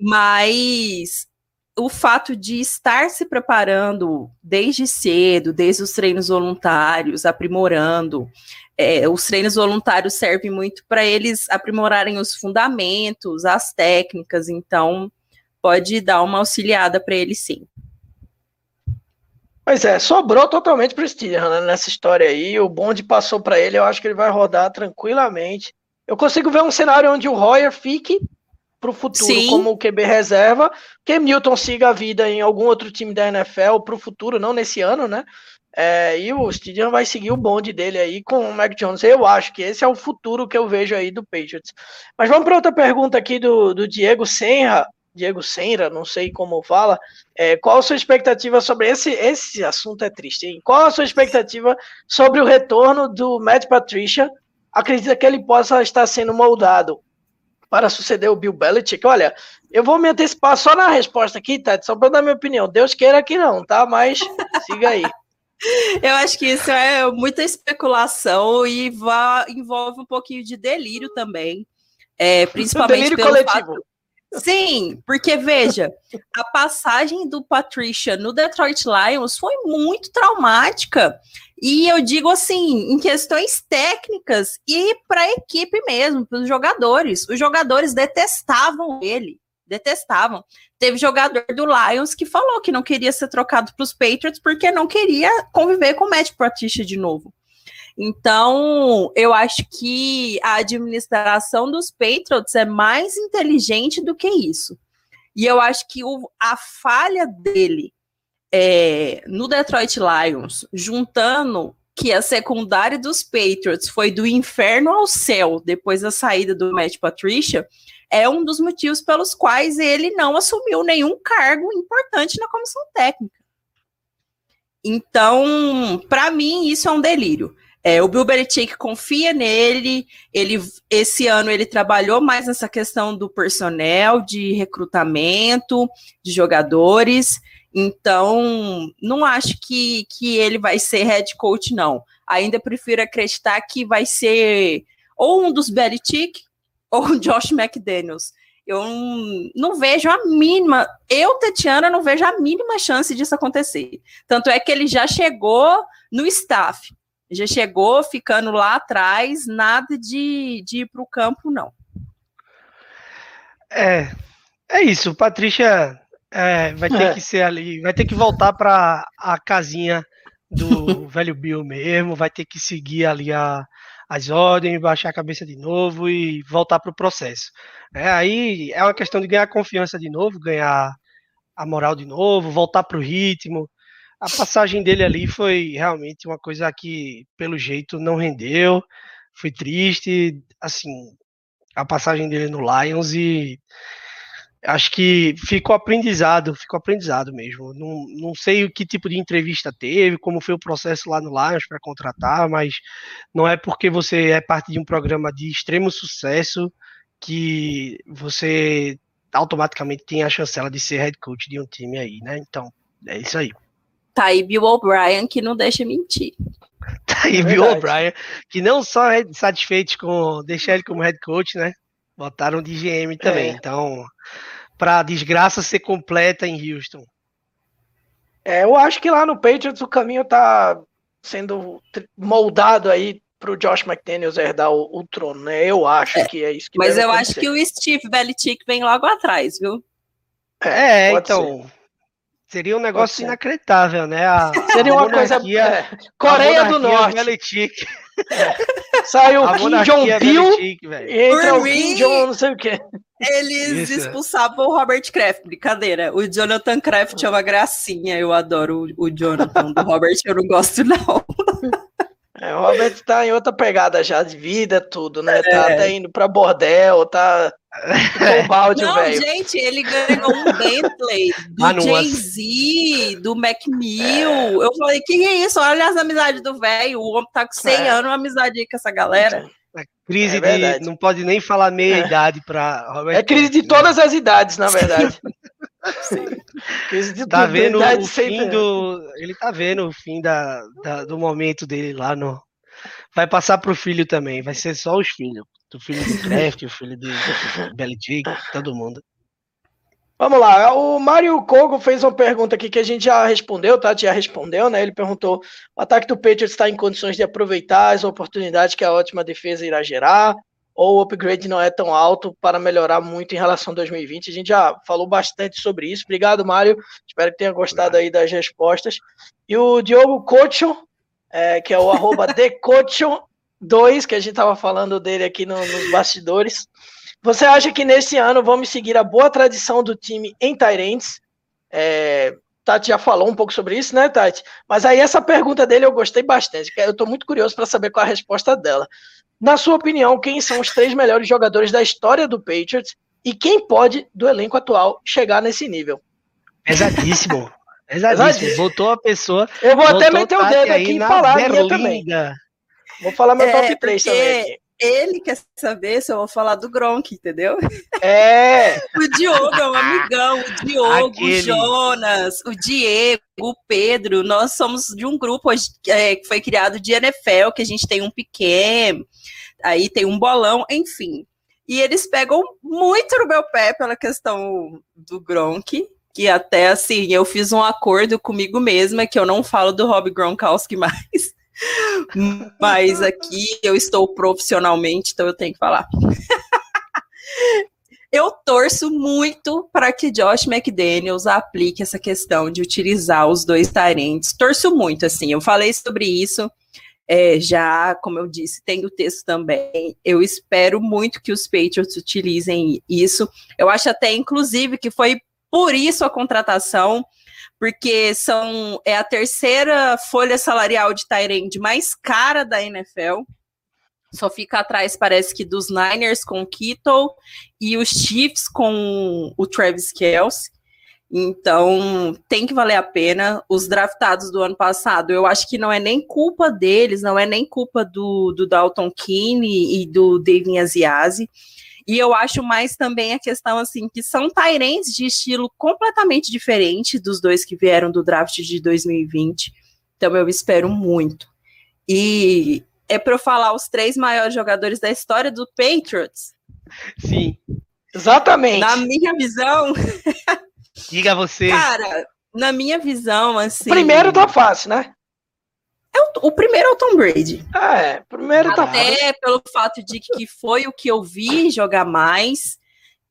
Mas o fato de estar se preparando desde cedo, desde os treinos voluntários, aprimorando. É, os treinos voluntários servem muito para eles aprimorarem os fundamentos, as técnicas, então pode dar uma auxiliada para eles sim. Pois é, sobrou totalmente para o Steelers né, nessa história aí. O bonde passou para ele, eu acho que ele vai rodar tranquilamente. Eu consigo ver um cenário onde o Royer fique para o futuro Sim. como o QB reserva. Que Newton siga a vida em algum outro time da NFL para o futuro, não nesse ano, né? É, e o Stadium vai seguir o bonde dele aí com o Mac Jones. Eu acho que esse é o futuro que eu vejo aí do Patriots. Mas vamos para outra pergunta aqui do, do Diego Senra. Diego Senra, não sei como fala. É, qual a sua expectativa sobre esse esse assunto é triste, hein? Qual a sua expectativa sobre o retorno do Matt Patricia? Acredita que ele possa estar sendo moldado para suceder o Bill Belichick? Olha, eu vou me antecipar só na resposta aqui, Tati, só para dar minha opinião. Deus queira que não, tá? Mas siga aí. Eu acho que isso é muita especulação e vá, envolve um pouquinho de delírio também. É, principalmente delírio pelo coletivo. Fato... Sim, porque veja, a passagem do Patricia no Detroit Lions foi muito traumática. E eu digo assim, em questões técnicas e para a equipe mesmo, para os jogadores. Os jogadores detestavam ele, detestavam. Teve jogador do Lions que falou que não queria ser trocado para os Patriots porque não queria conviver com o Matt Patricia de novo. Então, eu acho que a administração dos Patriots é mais inteligente do que isso. E eu acho que o, a falha dele é, no Detroit Lions, juntando que a secundária dos Patriots foi do inferno ao céu depois da saída do Matt Patricia, é um dos motivos pelos quais ele não assumiu nenhum cargo importante na comissão técnica. Então, para mim, isso é um delírio. É, o Bill Belichick confia nele. Ele, esse ano ele trabalhou mais nessa questão do personnel, de recrutamento, de jogadores. Então, não acho que, que ele vai ser head coach, não. Ainda prefiro acreditar que vai ser ou um dos Belichick ou o Josh McDaniels. Eu não vejo a mínima, eu, Tatiana, não vejo a mínima chance disso acontecer. Tanto é que ele já chegou no staff, já chegou ficando lá atrás, nada de, de ir para o campo, não. É, é isso. Patrícia é, vai ter é. que ser ali, vai ter que voltar para a casinha do velho Bill mesmo, vai ter que seguir ali a, as ordens, baixar a cabeça de novo e voltar para o processo. É, aí é uma questão de ganhar confiança de novo, ganhar a moral de novo, voltar para o ritmo. A passagem dele ali foi realmente uma coisa que, pelo jeito, não rendeu. Foi triste, assim, a passagem dele no Lions e acho que ficou aprendizado, ficou aprendizado mesmo. Não, não sei o que tipo de entrevista teve, como foi o processo lá no Lions para contratar, mas não é porque você é parte de um programa de extremo sucesso que você automaticamente tem a chancela de ser head coach de um time aí, né? Então, é isso aí. Tá aí Bill O'Brien que não deixa mentir. Tá aí é Bill O'Brien, que não só é satisfeito com deixar ele como head coach, né? Botaram de GM também. É. Então, para a desgraça ser completa em Houston. É, eu acho que lá no Patriots o caminho tá sendo moldado aí para o Josh McDaniels herdar o, o, trono, né? Eu acho é, que é isso que Mas eu acontecer. acho que o Steve Belichick vem logo atrás, viu? É, é então. Ser. Seria um negócio inacreditável, né? A, Seria uma coisa. É, Coreia do Norte. Belichick. Saiu o Kim Jong-il e entra o Kim Jong não sei o quê. Eles Isso. expulsavam o Robert Kraft, brincadeira. O Jonathan Kraft é uma gracinha, eu adoro o, o Jonathan. Do Robert eu não gosto, não. É, o Robert tá em outra pegada já de vida, tudo, né? Tá é. Tá até indo pra bordel, tá com balde, Não, véio. gente, ele ganhou um Bentley do Jay-Z, do Macmill. Eu falei, que é isso? Olha as amizades do velho. O homem tá com 100 é. anos, uma amizade com essa galera. É crise é de. Não pode nem falar meia é. idade para Robert. É crise de todas as idades, na verdade. crise de tá vendo o fim do. Ele tá vendo o fim da, da, do momento dele lá no. Vai passar pro filho também, vai ser só os filhos. O filho do Kraft, o filho do, Belichick, todo mundo. Vamos lá, o Mário Kogo fez uma pergunta aqui que a gente já respondeu, tá? Já respondeu, né? Ele perguntou: o ataque do Patriots está em condições de aproveitar as oportunidades que a ótima defesa irá gerar? Ou o upgrade não é tão alto para melhorar muito em relação a 2020? A gente já falou bastante sobre isso. Obrigado, Mário. Espero que tenha gostado aí das respostas. E o Diogo Cocho, é, que é o arroba decocho2, que a gente estava falando dele aqui no, nos bastidores. Você acha que nesse ano vamos seguir a boa tradição do time em Tyrants? É, Tati já falou um pouco sobre isso, né, Tati? Mas aí essa pergunta dele eu gostei bastante. Eu estou muito curioso para saber qual a resposta dela. Na sua opinião, quem são os três melhores jogadores da história do Patriots e quem pode, do elenco atual, chegar nesse nível? Pesadíssimo. Pesadíssimo. Botou a pessoa. Eu vou até meter o dedo aqui e falar a minha também. Vou falar meu é, top 3 também ele quer saber se eu vou falar do Gronk, entendeu? É! o Diogo é um amigão, o Diogo, Aquele... o Jonas, o Diego, o Pedro, nós somos de um grupo é, que foi criado de NFL, que a gente tem um pequeno, aí tem um bolão, enfim. E eles pegam muito no meu pé pela questão do Gronk, que até assim, eu fiz um acordo comigo mesma que eu não falo do Rob Gronkowski mais. Mas aqui eu estou profissionalmente, então eu tenho que falar. eu torço muito para que Josh McDaniels aplique essa questão de utilizar os dois tarentes. Torço muito, assim. Eu falei sobre isso. É, já, como eu disse, tem o texto também. Eu espero muito que os Patriots utilizem isso. Eu acho até, inclusive, que foi por isso a contratação porque são é a terceira folha salarial de Tyrande mais cara da NFL. Só fica atrás, parece que, dos Niners com o Kittle e os Chiefs com o Travis Kelce. Então, tem que valer a pena. Os draftados do ano passado, eu acho que não é nem culpa deles, não é nem culpa do, do Dalton Keane e do Devin Aziasi. E eu acho mais também a questão, assim, que são Tyrants de estilo completamente diferente dos dois que vieram do draft de 2020. Então, eu espero muito. E é para eu falar os três maiores jogadores da história do Patriots. Sim. Exatamente. Na minha visão. Diga você. Cara, na minha visão, assim. O primeiro tá fácil, né? É o, o primeiro é o Tom Brady. É, primeiro Até tá. Até pelo fato de que foi o que eu vi jogar mais.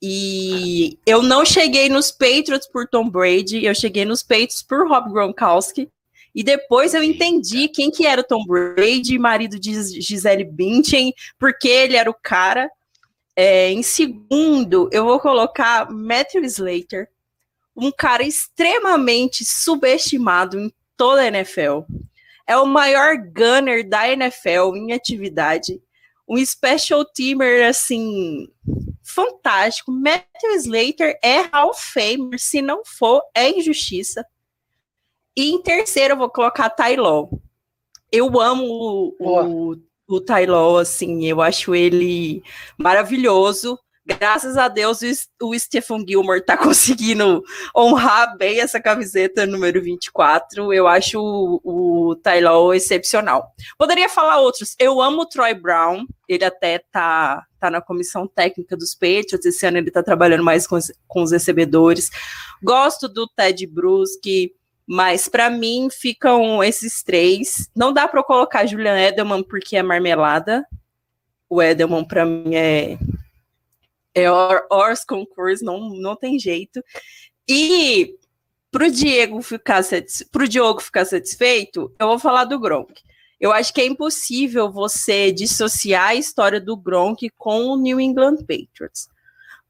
E eu não cheguei nos Patriots por Tom Brady, eu cheguei nos Patriots por Rob Gronkowski. E depois eu entendi quem que era o Tom Brady, marido de Gisele Bündchen, porque ele era o cara. É, em segundo, eu vou colocar Matthew Slater, um cara extremamente subestimado em toda a NFL. É o maior gunner da NFL em atividade. Um special teamer, assim, fantástico. Matthew Slater é Hall of Famer. Se não for, é injustiça. E em terceiro, eu vou colocar Tylon. Eu amo o, o, o Tylon, assim, eu acho ele maravilhoso. Graças a Deus, o Stephen Gilmore tá conseguindo honrar bem essa camiseta número 24. Eu acho o, o excepcional. Poderia falar outros. Eu amo o Troy Brown. Ele até tá, tá na comissão técnica dos Patriots. Esse ano ele tá trabalhando mais com os, com os recebedores. Gosto do Ted Bruschi. Mas para mim ficam esses três. Não dá para colocar Julian Edelman porque é marmelada. O Edelman para mim é é Ors Concurso, não, não tem jeito. E para o Diego ficar pro Diogo ficar satisfeito, eu vou falar do Gronk. Eu acho que é impossível você dissociar a história do Gronk com o New England Patriots.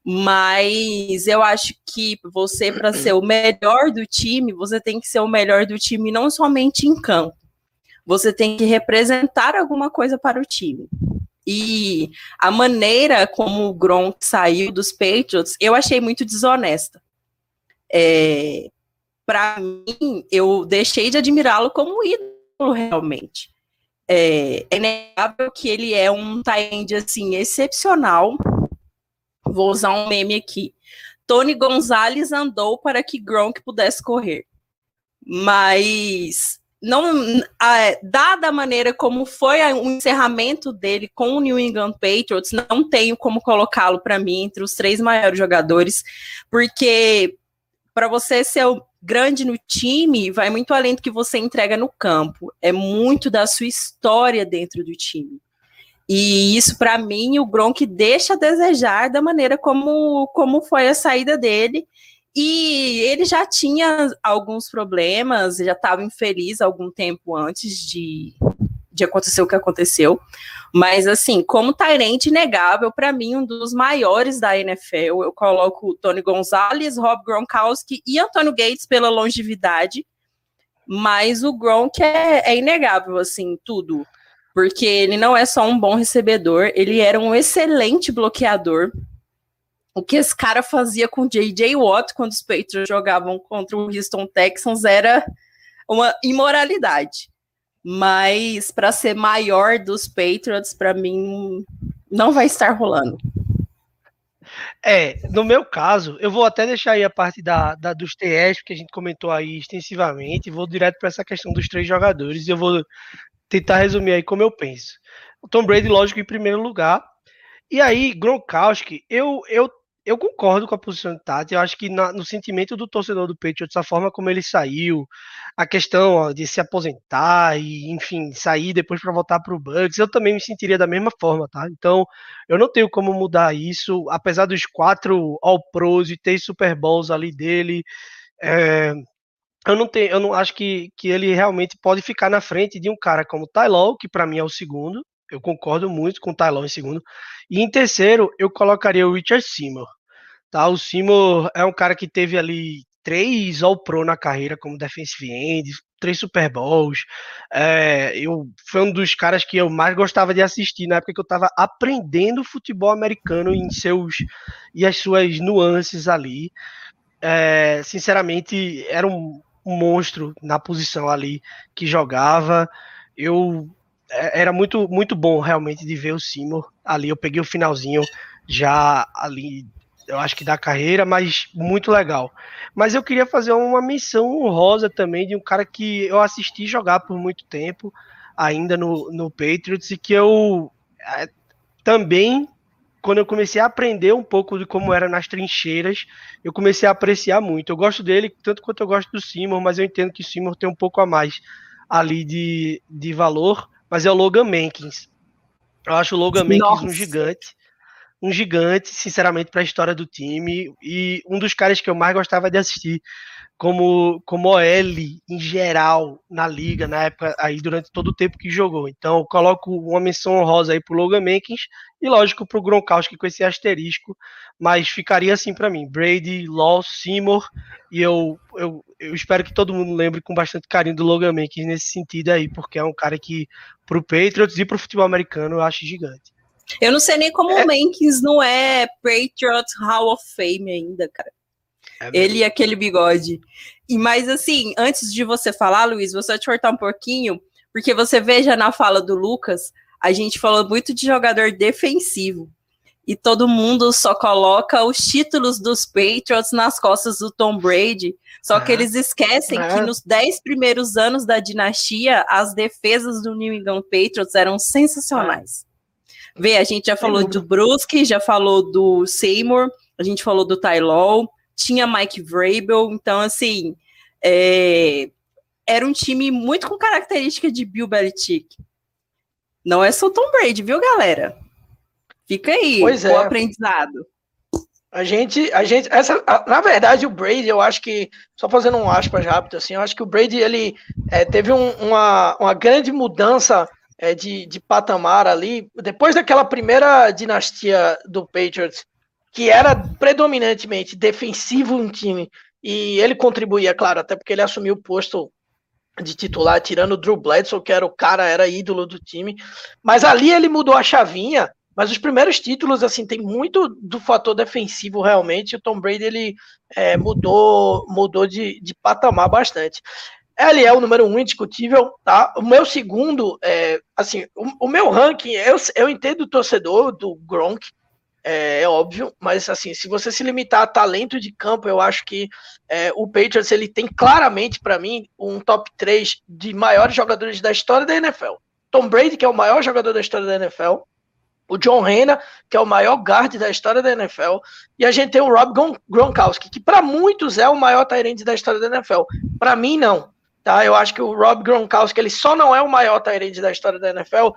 Mas eu acho que você, para ser o melhor do time, você tem que ser o melhor do time não somente em campo. Você tem que representar alguma coisa para o time. E a maneira como o Gronk saiu dos Patriots, eu achei muito desonesta. É, para mim, eu deixei de admirá-lo como ídolo realmente. É, é inegável que ele é um tight assim excepcional Vou usar um meme aqui. Tony Gonzalez andou para que Gronk pudesse correr. Mas não, dada a maneira como foi o encerramento dele com o New England Patriots, não tenho como colocá-lo para mim entre os três maiores jogadores, porque para você ser grande no time, vai muito além do que você entrega no campo. É muito da sua história dentro do time. E isso, para mim, o Gronk deixa a desejar da maneira como, como foi a saída dele. E ele já tinha alguns problemas, já estava infeliz algum tempo antes de, de acontecer o que aconteceu. Mas, assim, como Tyrant inegável, para mim, um dos maiores da NFL, eu coloco Tony Gonzalez, Rob Gronkowski e Antônio Gates pela longevidade. Mas o Gronk é, é inegável, assim, tudo porque ele não é só um bom recebedor, ele era um excelente bloqueador. O que esse cara fazia com J.J. Watt quando os Patriots jogavam contra o Houston Texans era uma imoralidade. Mas para ser maior dos Patriots, para mim, não vai estar rolando. É, no meu caso, eu vou até deixar aí a parte da, da dos TS, que a gente comentou aí extensivamente, e vou direto para essa questão dos três jogadores. Eu vou tentar resumir aí como eu penso. O Tom Brady, lógico, em primeiro lugar. E aí, Gronkowski, eu, eu, eu concordo com a posição de Tati. Eu acho que na, no sentimento do torcedor do Patriots, a forma como ele saiu, a questão ó, de se aposentar e, enfim, sair depois para voltar para o Bucks, eu também me sentiria da mesma forma, tá? Então, eu não tenho como mudar isso, apesar dos quatro All-Pros e três Super Bowls ali dele. É, eu não tenho, eu não acho que, que ele realmente pode ficar na frente de um cara como Tylon, que para mim é o segundo. Eu concordo muito com o Tylon em segundo. E em terceiro, eu colocaria o Richard Seymour. Tá? O Seymour é um cara que teve ali três All-Pro na carreira como defensive end, três Super Bowls. É, eu, foi um dos caras que eu mais gostava de assistir na época que eu estava aprendendo futebol americano em seus e as suas nuances ali. é, sinceramente, era um, um, monstro na posição ali que jogava. Eu era muito muito bom realmente de ver o Seymour ali. Eu peguei o finalzinho já ali, eu acho que da carreira, mas muito legal. Mas eu queria fazer uma menção honrosa também de um cara que eu assisti jogar por muito tempo, ainda no, no Patriots, e que eu é, também quando eu comecei a aprender um pouco de como era nas trincheiras, eu comecei a apreciar muito. Eu gosto dele tanto quanto eu gosto do Simon, mas eu entendo que o Simon tem um pouco a mais ali de, de valor, mas é o Logan Mankins. Eu acho o Logan Mankins Nossa. um gigante. Um gigante, sinceramente, para a história do time. E um dos caras que eu mais gostava de assistir como, como OL em geral na liga, na época, aí durante todo o tempo que jogou. Então, coloco uma menção honrosa aí pro Logan Mankins e, lógico, pro Gronkowski com esse asterisco, mas ficaria assim para mim: Brady, Law, Seymour, e eu, eu, eu espero que todo mundo lembre com bastante carinho do Logan Mankins nesse sentido aí, porque é um cara que, pro Patriots e pro futebol americano, eu acho gigante. Eu não sei nem como é. o Mankins não é Patriots Hall of Fame ainda, cara. É ele e aquele bigode. E mas assim, antes de você falar, Luiz, vou só te cortar um pouquinho, porque você veja na fala do Lucas, a gente falou muito de jogador defensivo. E todo mundo só coloca os títulos dos Patriots nas costas do Tom Brady. Só que eles esquecem que nos dez primeiros anos da dinastia, as defesas do New England Patriots eram sensacionais. Vê, a gente já falou do Brusque, já falou do Seymour, a gente falou do Tylol, tinha Mike Vrabel, então assim, é, era um time muito com característica de Bill Belichick. Não é só Tom Brady, viu, galera? Fica aí, pois o é. aprendizado. A gente, a gente, essa, na verdade, o Brady, eu acho que, só fazendo um aspas rápido, assim, eu acho que o Brady, ele é, teve um, uma, uma grande mudança é, de, de patamar ali, depois daquela primeira dinastia do Patriots, que era predominantemente defensivo no time, e ele contribuía, claro, até porque ele assumiu o posto de titular, tirando o Drew Bledsoe, que era o cara, era ídolo do time. Mas ali ele mudou a chavinha, mas os primeiros títulos, assim, tem muito do fator defensivo realmente. O Tom Brady, ele é, mudou, mudou de, de patamar bastante. Ele é o número um indiscutível, tá? O meu segundo, é, assim, o, o meu ranking, eu, eu entendo o torcedor do Gronk, é, é, óbvio, mas assim, se você se limitar a talento de campo, eu acho que é, o Patriots ele tem claramente para mim um top 3 de maiores jogadores da história da NFL. Tom Brady, que é o maior jogador da história da NFL, o John Rena, que é o maior guard da história da NFL, e a gente tem o Rob Gronkowski, que para muitos é o maior Tyrande da história da NFL. Para mim não, tá? Eu acho que o Rob Gronkowski ele só não é o maior Tyrande da história da NFL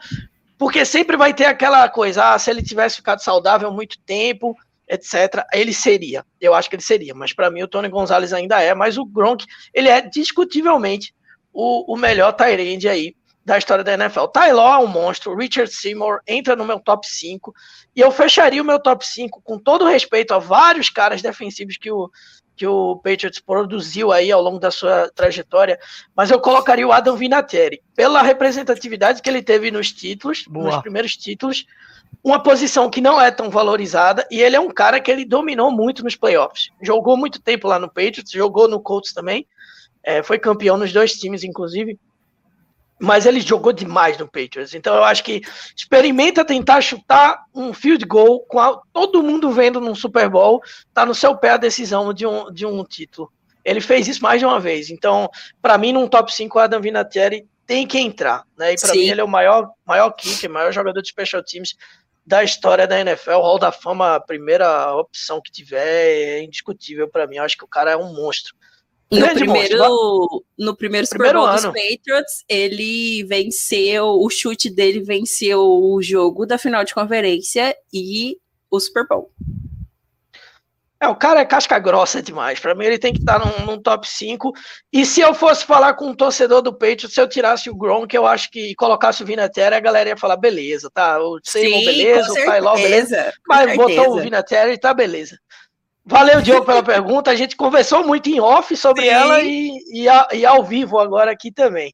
porque sempre vai ter aquela coisa, ah, se ele tivesse ficado saudável muito tempo, etc., ele seria. Eu acho que ele seria, mas para mim o Tony Gonzalez ainda é, mas o Gronk, ele é discutivelmente o, o melhor Tyrande aí da história da NFL. Taylor é um monstro, Richard Seymour entra no meu top 5, e eu fecharia o meu top 5 com todo respeito a vários caras defensivos que o, que o Patriots produziu aí ao longo da sua trajetória, mas eu colocaria o Adam Vinatieri, pela representatividade que ele teve nos títulos, Boa. nos primeiros títulos, uma posição que não é tão valorizada, e ele é um cara que ele dominou muito nos playoffs. Jogou muito tempo lá no Patriots, jogou no Colts também, é, foi campeão nos dois times, inclusive, mas ele jogou demais no Patriots. Então eu acho que experimenta tentar chutar um field goal com a, todo mundo vendo num Super Bowl, tá no seu pé a decisão de um, de um título. Ele fez isso mais de uma vez. Então, para mim, num top 5, o Adam Vinatieri tem que entrar. Né? E para mim, ele é o maior, maior kicker, maior jogador de special teams da história da NFL. Hall da Fama, a primeira opção que tiver, é indiscutível para mim. Eu acho que o cara é um monstro. No primeiro, no primeiro Super Bowl dos Patriots, ele venceu, o chute dele venceu o jogo da final de conferência e o Super Bowl. É, o cara é casca grossa demais. Para mim, ele tem que estar num, num, top 5. E se eu fosse falar com um torcedor do Patriots, se eu tirasse o Gronk, eu acho que colocasse o Vinatieri, a galera ia falar, beleza, tá? O Seymour, beleza, o Tylor, beleza. Mas botou o Vinatieri, tá beleza. Valeu, Diogo, pela pergunta. A gente conversou muito em off sobre Sim. ela e, e, e, ao vivo agora aqui também.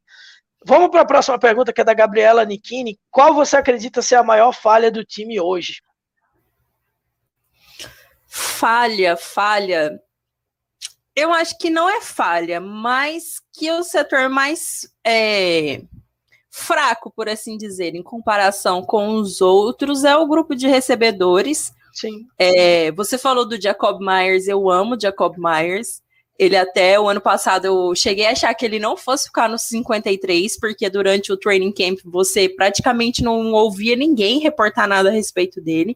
Vamos para a próxima pergunta, que é da Gabriela Nikini. Qual você acredita ser a maior falha do time hoje? Falha, falha. Eu acho que não é falha, mas que o setor mais é, fraco, por assim dizer, em comparação com os outros, é o grupo de recebedores. Sim. É, você falou do Jacob Myers, eu amo Jacob Myers. Ele até o ano passado eu cheguei a achar que ele não fosse ficar no 53, porque durante o training camp você praticamente não ouvia ninguém reportar nada a respeito dele.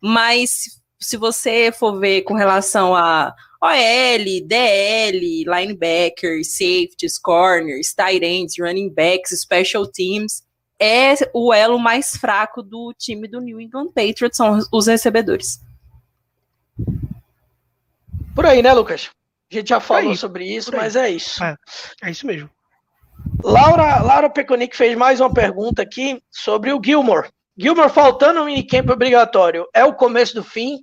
Mas se você for ver com relação a OL, DL, linebackers, safeties, corners, tight ends, running backs, special teams, é o elo mais fraco do time do New England Patriots, são os recebedores. Por aí, né, Lucas? A gente já falou sobre isso, mas é isso. É, é, isso mesmo. Laura, Laura Peconic fez mais uma pergunta aqui sobre o Gilmore. Gilmore faltando um minicamp obrigatório, é o começo do fim?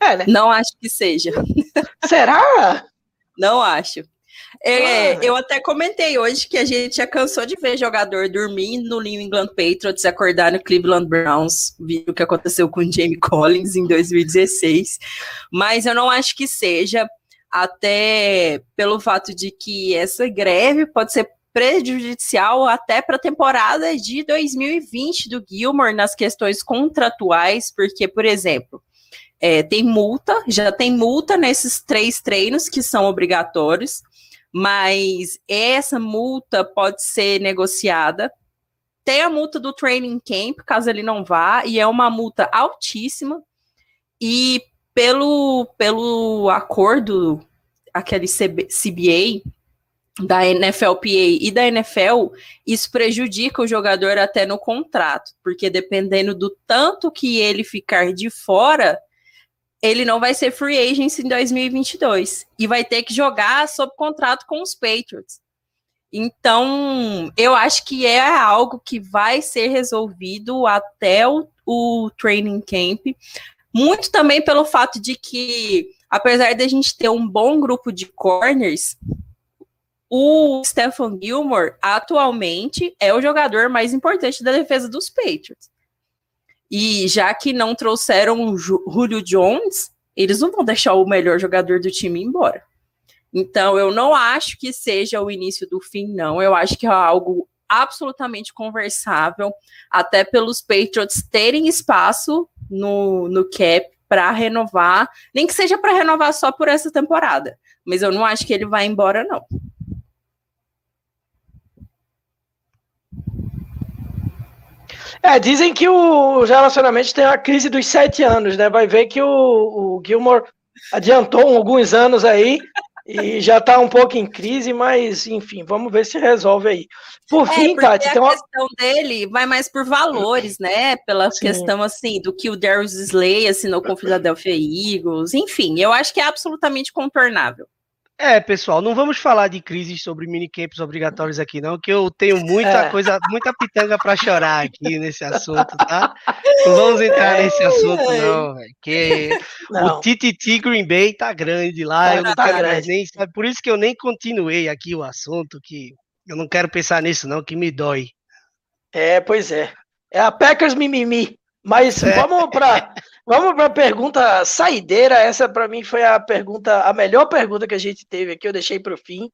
É, né? Não acho que seja. Será? Não acho. É, ah. Eu até comentei hoje que a gente já cansou de ver jogador dormir no New England Patriots e acordar no Cleveland Browns, viu o que aconteceu com o Jamie Collins em 2016. Mas eu não acho que seja até pelo fato de que essa greve pode ser prejudicial até para a temporada de 2020 do Gilmore nas questões contratuais, porque, por exemplo, é, tem multa, já tem multa nesses três treinos que são obrigatórios, mas essa multa pode ser negociada. Tem a multa do training camp, caso ele não vá, e é uma multa altíssima. E pelo, pelo acordo, aquele CBA, da NFLPA e da NFL, isso prejudica o jogador até no contrato, porque dependendo do tanto que ele ficar de fora, ele não vai ser free agent em 2022 e vai ter que jogar sob contrato com os Patriots. Então, eu acho que é algo que vai ser resolvido até o, o training camp, muito também pelo fato de que, apesar de a gente ter um bom grupo de corners, o Stephen Gilmore atualmente é o jogador mais importante da defesa dos Patriots. E já que não trouxeram o Julio Jones, eles não vão deixar o melhor jogador do time embora. Então, eu não acho que seja o início do fim, não. Eu acho que é algo absolutamente conversável, até pelos Patriots terem espaço no, no cap para renovar, nem que seja para renovar só por essa temporada. Mas eu não acho que ele vai embora, não. É, dizem que o, os relacionamentos têm a crise dos sete anos, né? Vai ver que o, o Gilmore adiantou alguns anos aí e já está um pouco em crise, mas enfim, vamos ver se resolve aí. Por é, fim, Tati, a uma... questão dele vai mais por valores, né? Pela Sim. questão assim do que o Darius Slay assinou com o Philadelphia Eagles, enfim, eu acho que é absolutamente contornável. É, pessoal, não vamos falar de crises sobre minicamps obrigatórios aqui, não, que eu tenho muita é. coisa, muita pitanga para chorar aqui nesse assunto, tá? Não vamos entrar nesse assunto, não, véio, que não. o TTT Green Bay tá grande lá, tá, eu não tá quero grande. nem, sabe? Por isso que eu nem continuei aqui o assunto, que eu não quero pensar nisso, não, que me dói. É, pois é. É a Packers mimimi. Mas é. vamos para vamos para a pergunta saideira. Essa para mim foi a pergunta, a melhor pergunta que a gente teve aqui. Eu deixei para o fim.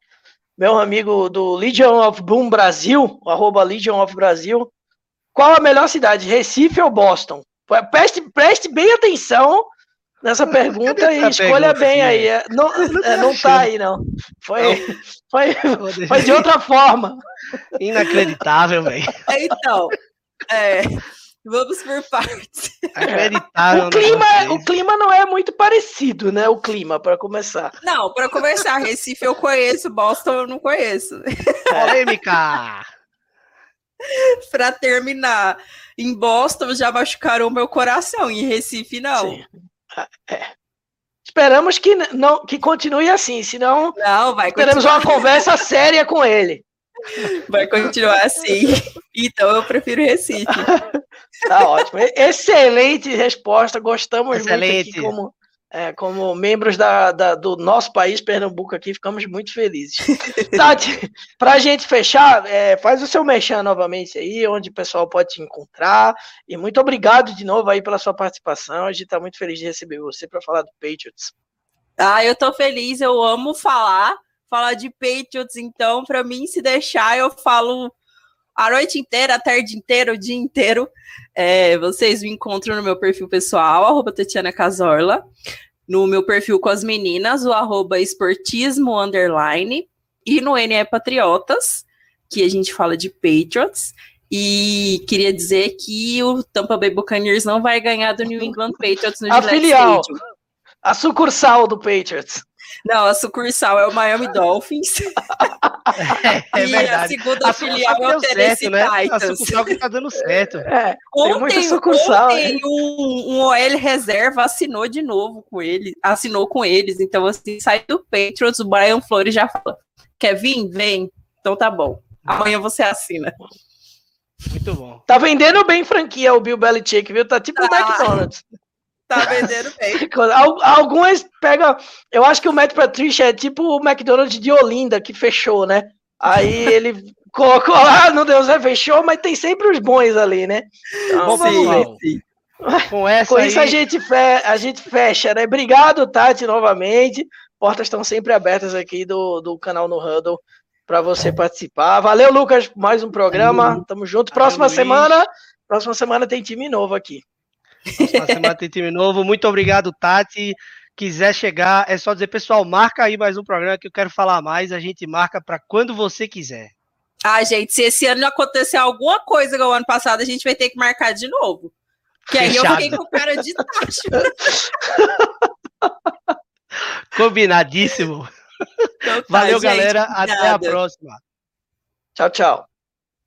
Meu amigo do Legion of Boom Brasil, arroba Legion of Brasil. Qual a melhor cidade, Recife ou Boston? Preste, preste bem atenção nessa pergunta e escolha pergunta, bem aí. É, não, é, não tá aí, não. Foi, não. foi, foi de outra forma. Inacreditável, velho. Então, é, Vamos por partes. o, clima, o clima não é muito parecido, né? O clima, para começar. Não, para começar, Recife eu conheço, Boston eu não conheço. Polêmica! para terminar, em Boston já machucaram meu coração, em Recife não. Sim. É. Esperamos que não que continue assim, senão não, vai teremos uma conversa séria com ele. Vai continuar assim. Então eu prefiro Recife. tá ótimo. Excelente resposta. Gostamos Excelente. muito aqui como, é, como membros da, da, do nosso país, Pernambuco, aqui, ficamos muito felizes. Tati, para a gente fechar, é, faz o seu mexer novamente aí, onde o pessoal pode te encontrar. E muito obrigado de novo aí pela sua participação. A gente está muito feliz de receber você para falar do Patriots. Ah, eu tô feliz, eu amo falar, falar de Patriots, então, para mim, se deixar, eu falo a noite inteira, a tarde inteira, o dia inteiro. É, vocês me encontram no meu perfil pessoal, arroba Tatiana Casorla, no meu perfil com as meninas, o arroba esportismo underline, e no NE Patriotas, que a gente fala de Patriots. E queria dizer que o Tampa Bay Buccaneers não vai ganhar do New England Patriots no A filial. Stadium. A sucursal do Patriots. Não, a sucursal é o Miami Dolphins. É, é e verdade. a segunda a filial é o Tennessee certo, né? Titans. A sucursal que tá dando certo. É, ontem, sucursal, ontem é. um, um OL reserva assinou de novo com ele, assinou com eles. Então, assim, sai do Patriots, o Brian Flores já fala, quer vir? Vem. Então tá bom. Amanhã você assina. Muito bom. Tá vendendo bem franquia o Bill Belichick, viu? Tá tipo o tá. McDonald's. Tá vendendo bem. Algumas pegam. Eu acho que o Matt Patricia é tipo o McDonald's de Olinda, que fechou, né? Aí ele colocou lá, não deu Zé, fechou, mas tem sempre os bons ali, né? Então, sim, sim. Com, essa Com isso aí... a, gente fe... a gente fecha, né? Obrigado, Tati, novamente. Portas estão sempre abertas aqui do, do canal no Huddle para você participar. Valeu, Lucas, mais um programa. Tamo junto. Próxima semana, próxima semana tem time novo aqui. Tem time novo. Muito obrigado, Tati. Quiser chegar, é só dizer, pessoal, marca aí mais um programa que eu quero falar mais. A gente marca para quando você quiser. Ah, gente, se esse ano acontecer alguma coisa igual o ano passado, a gente vai ter que marcar de novo. Que aí eu fiquei com cara de tacho. Combinadíssimo. Então, tá, Valeu, gente, galera. Até a próxima. Tchau, tchau.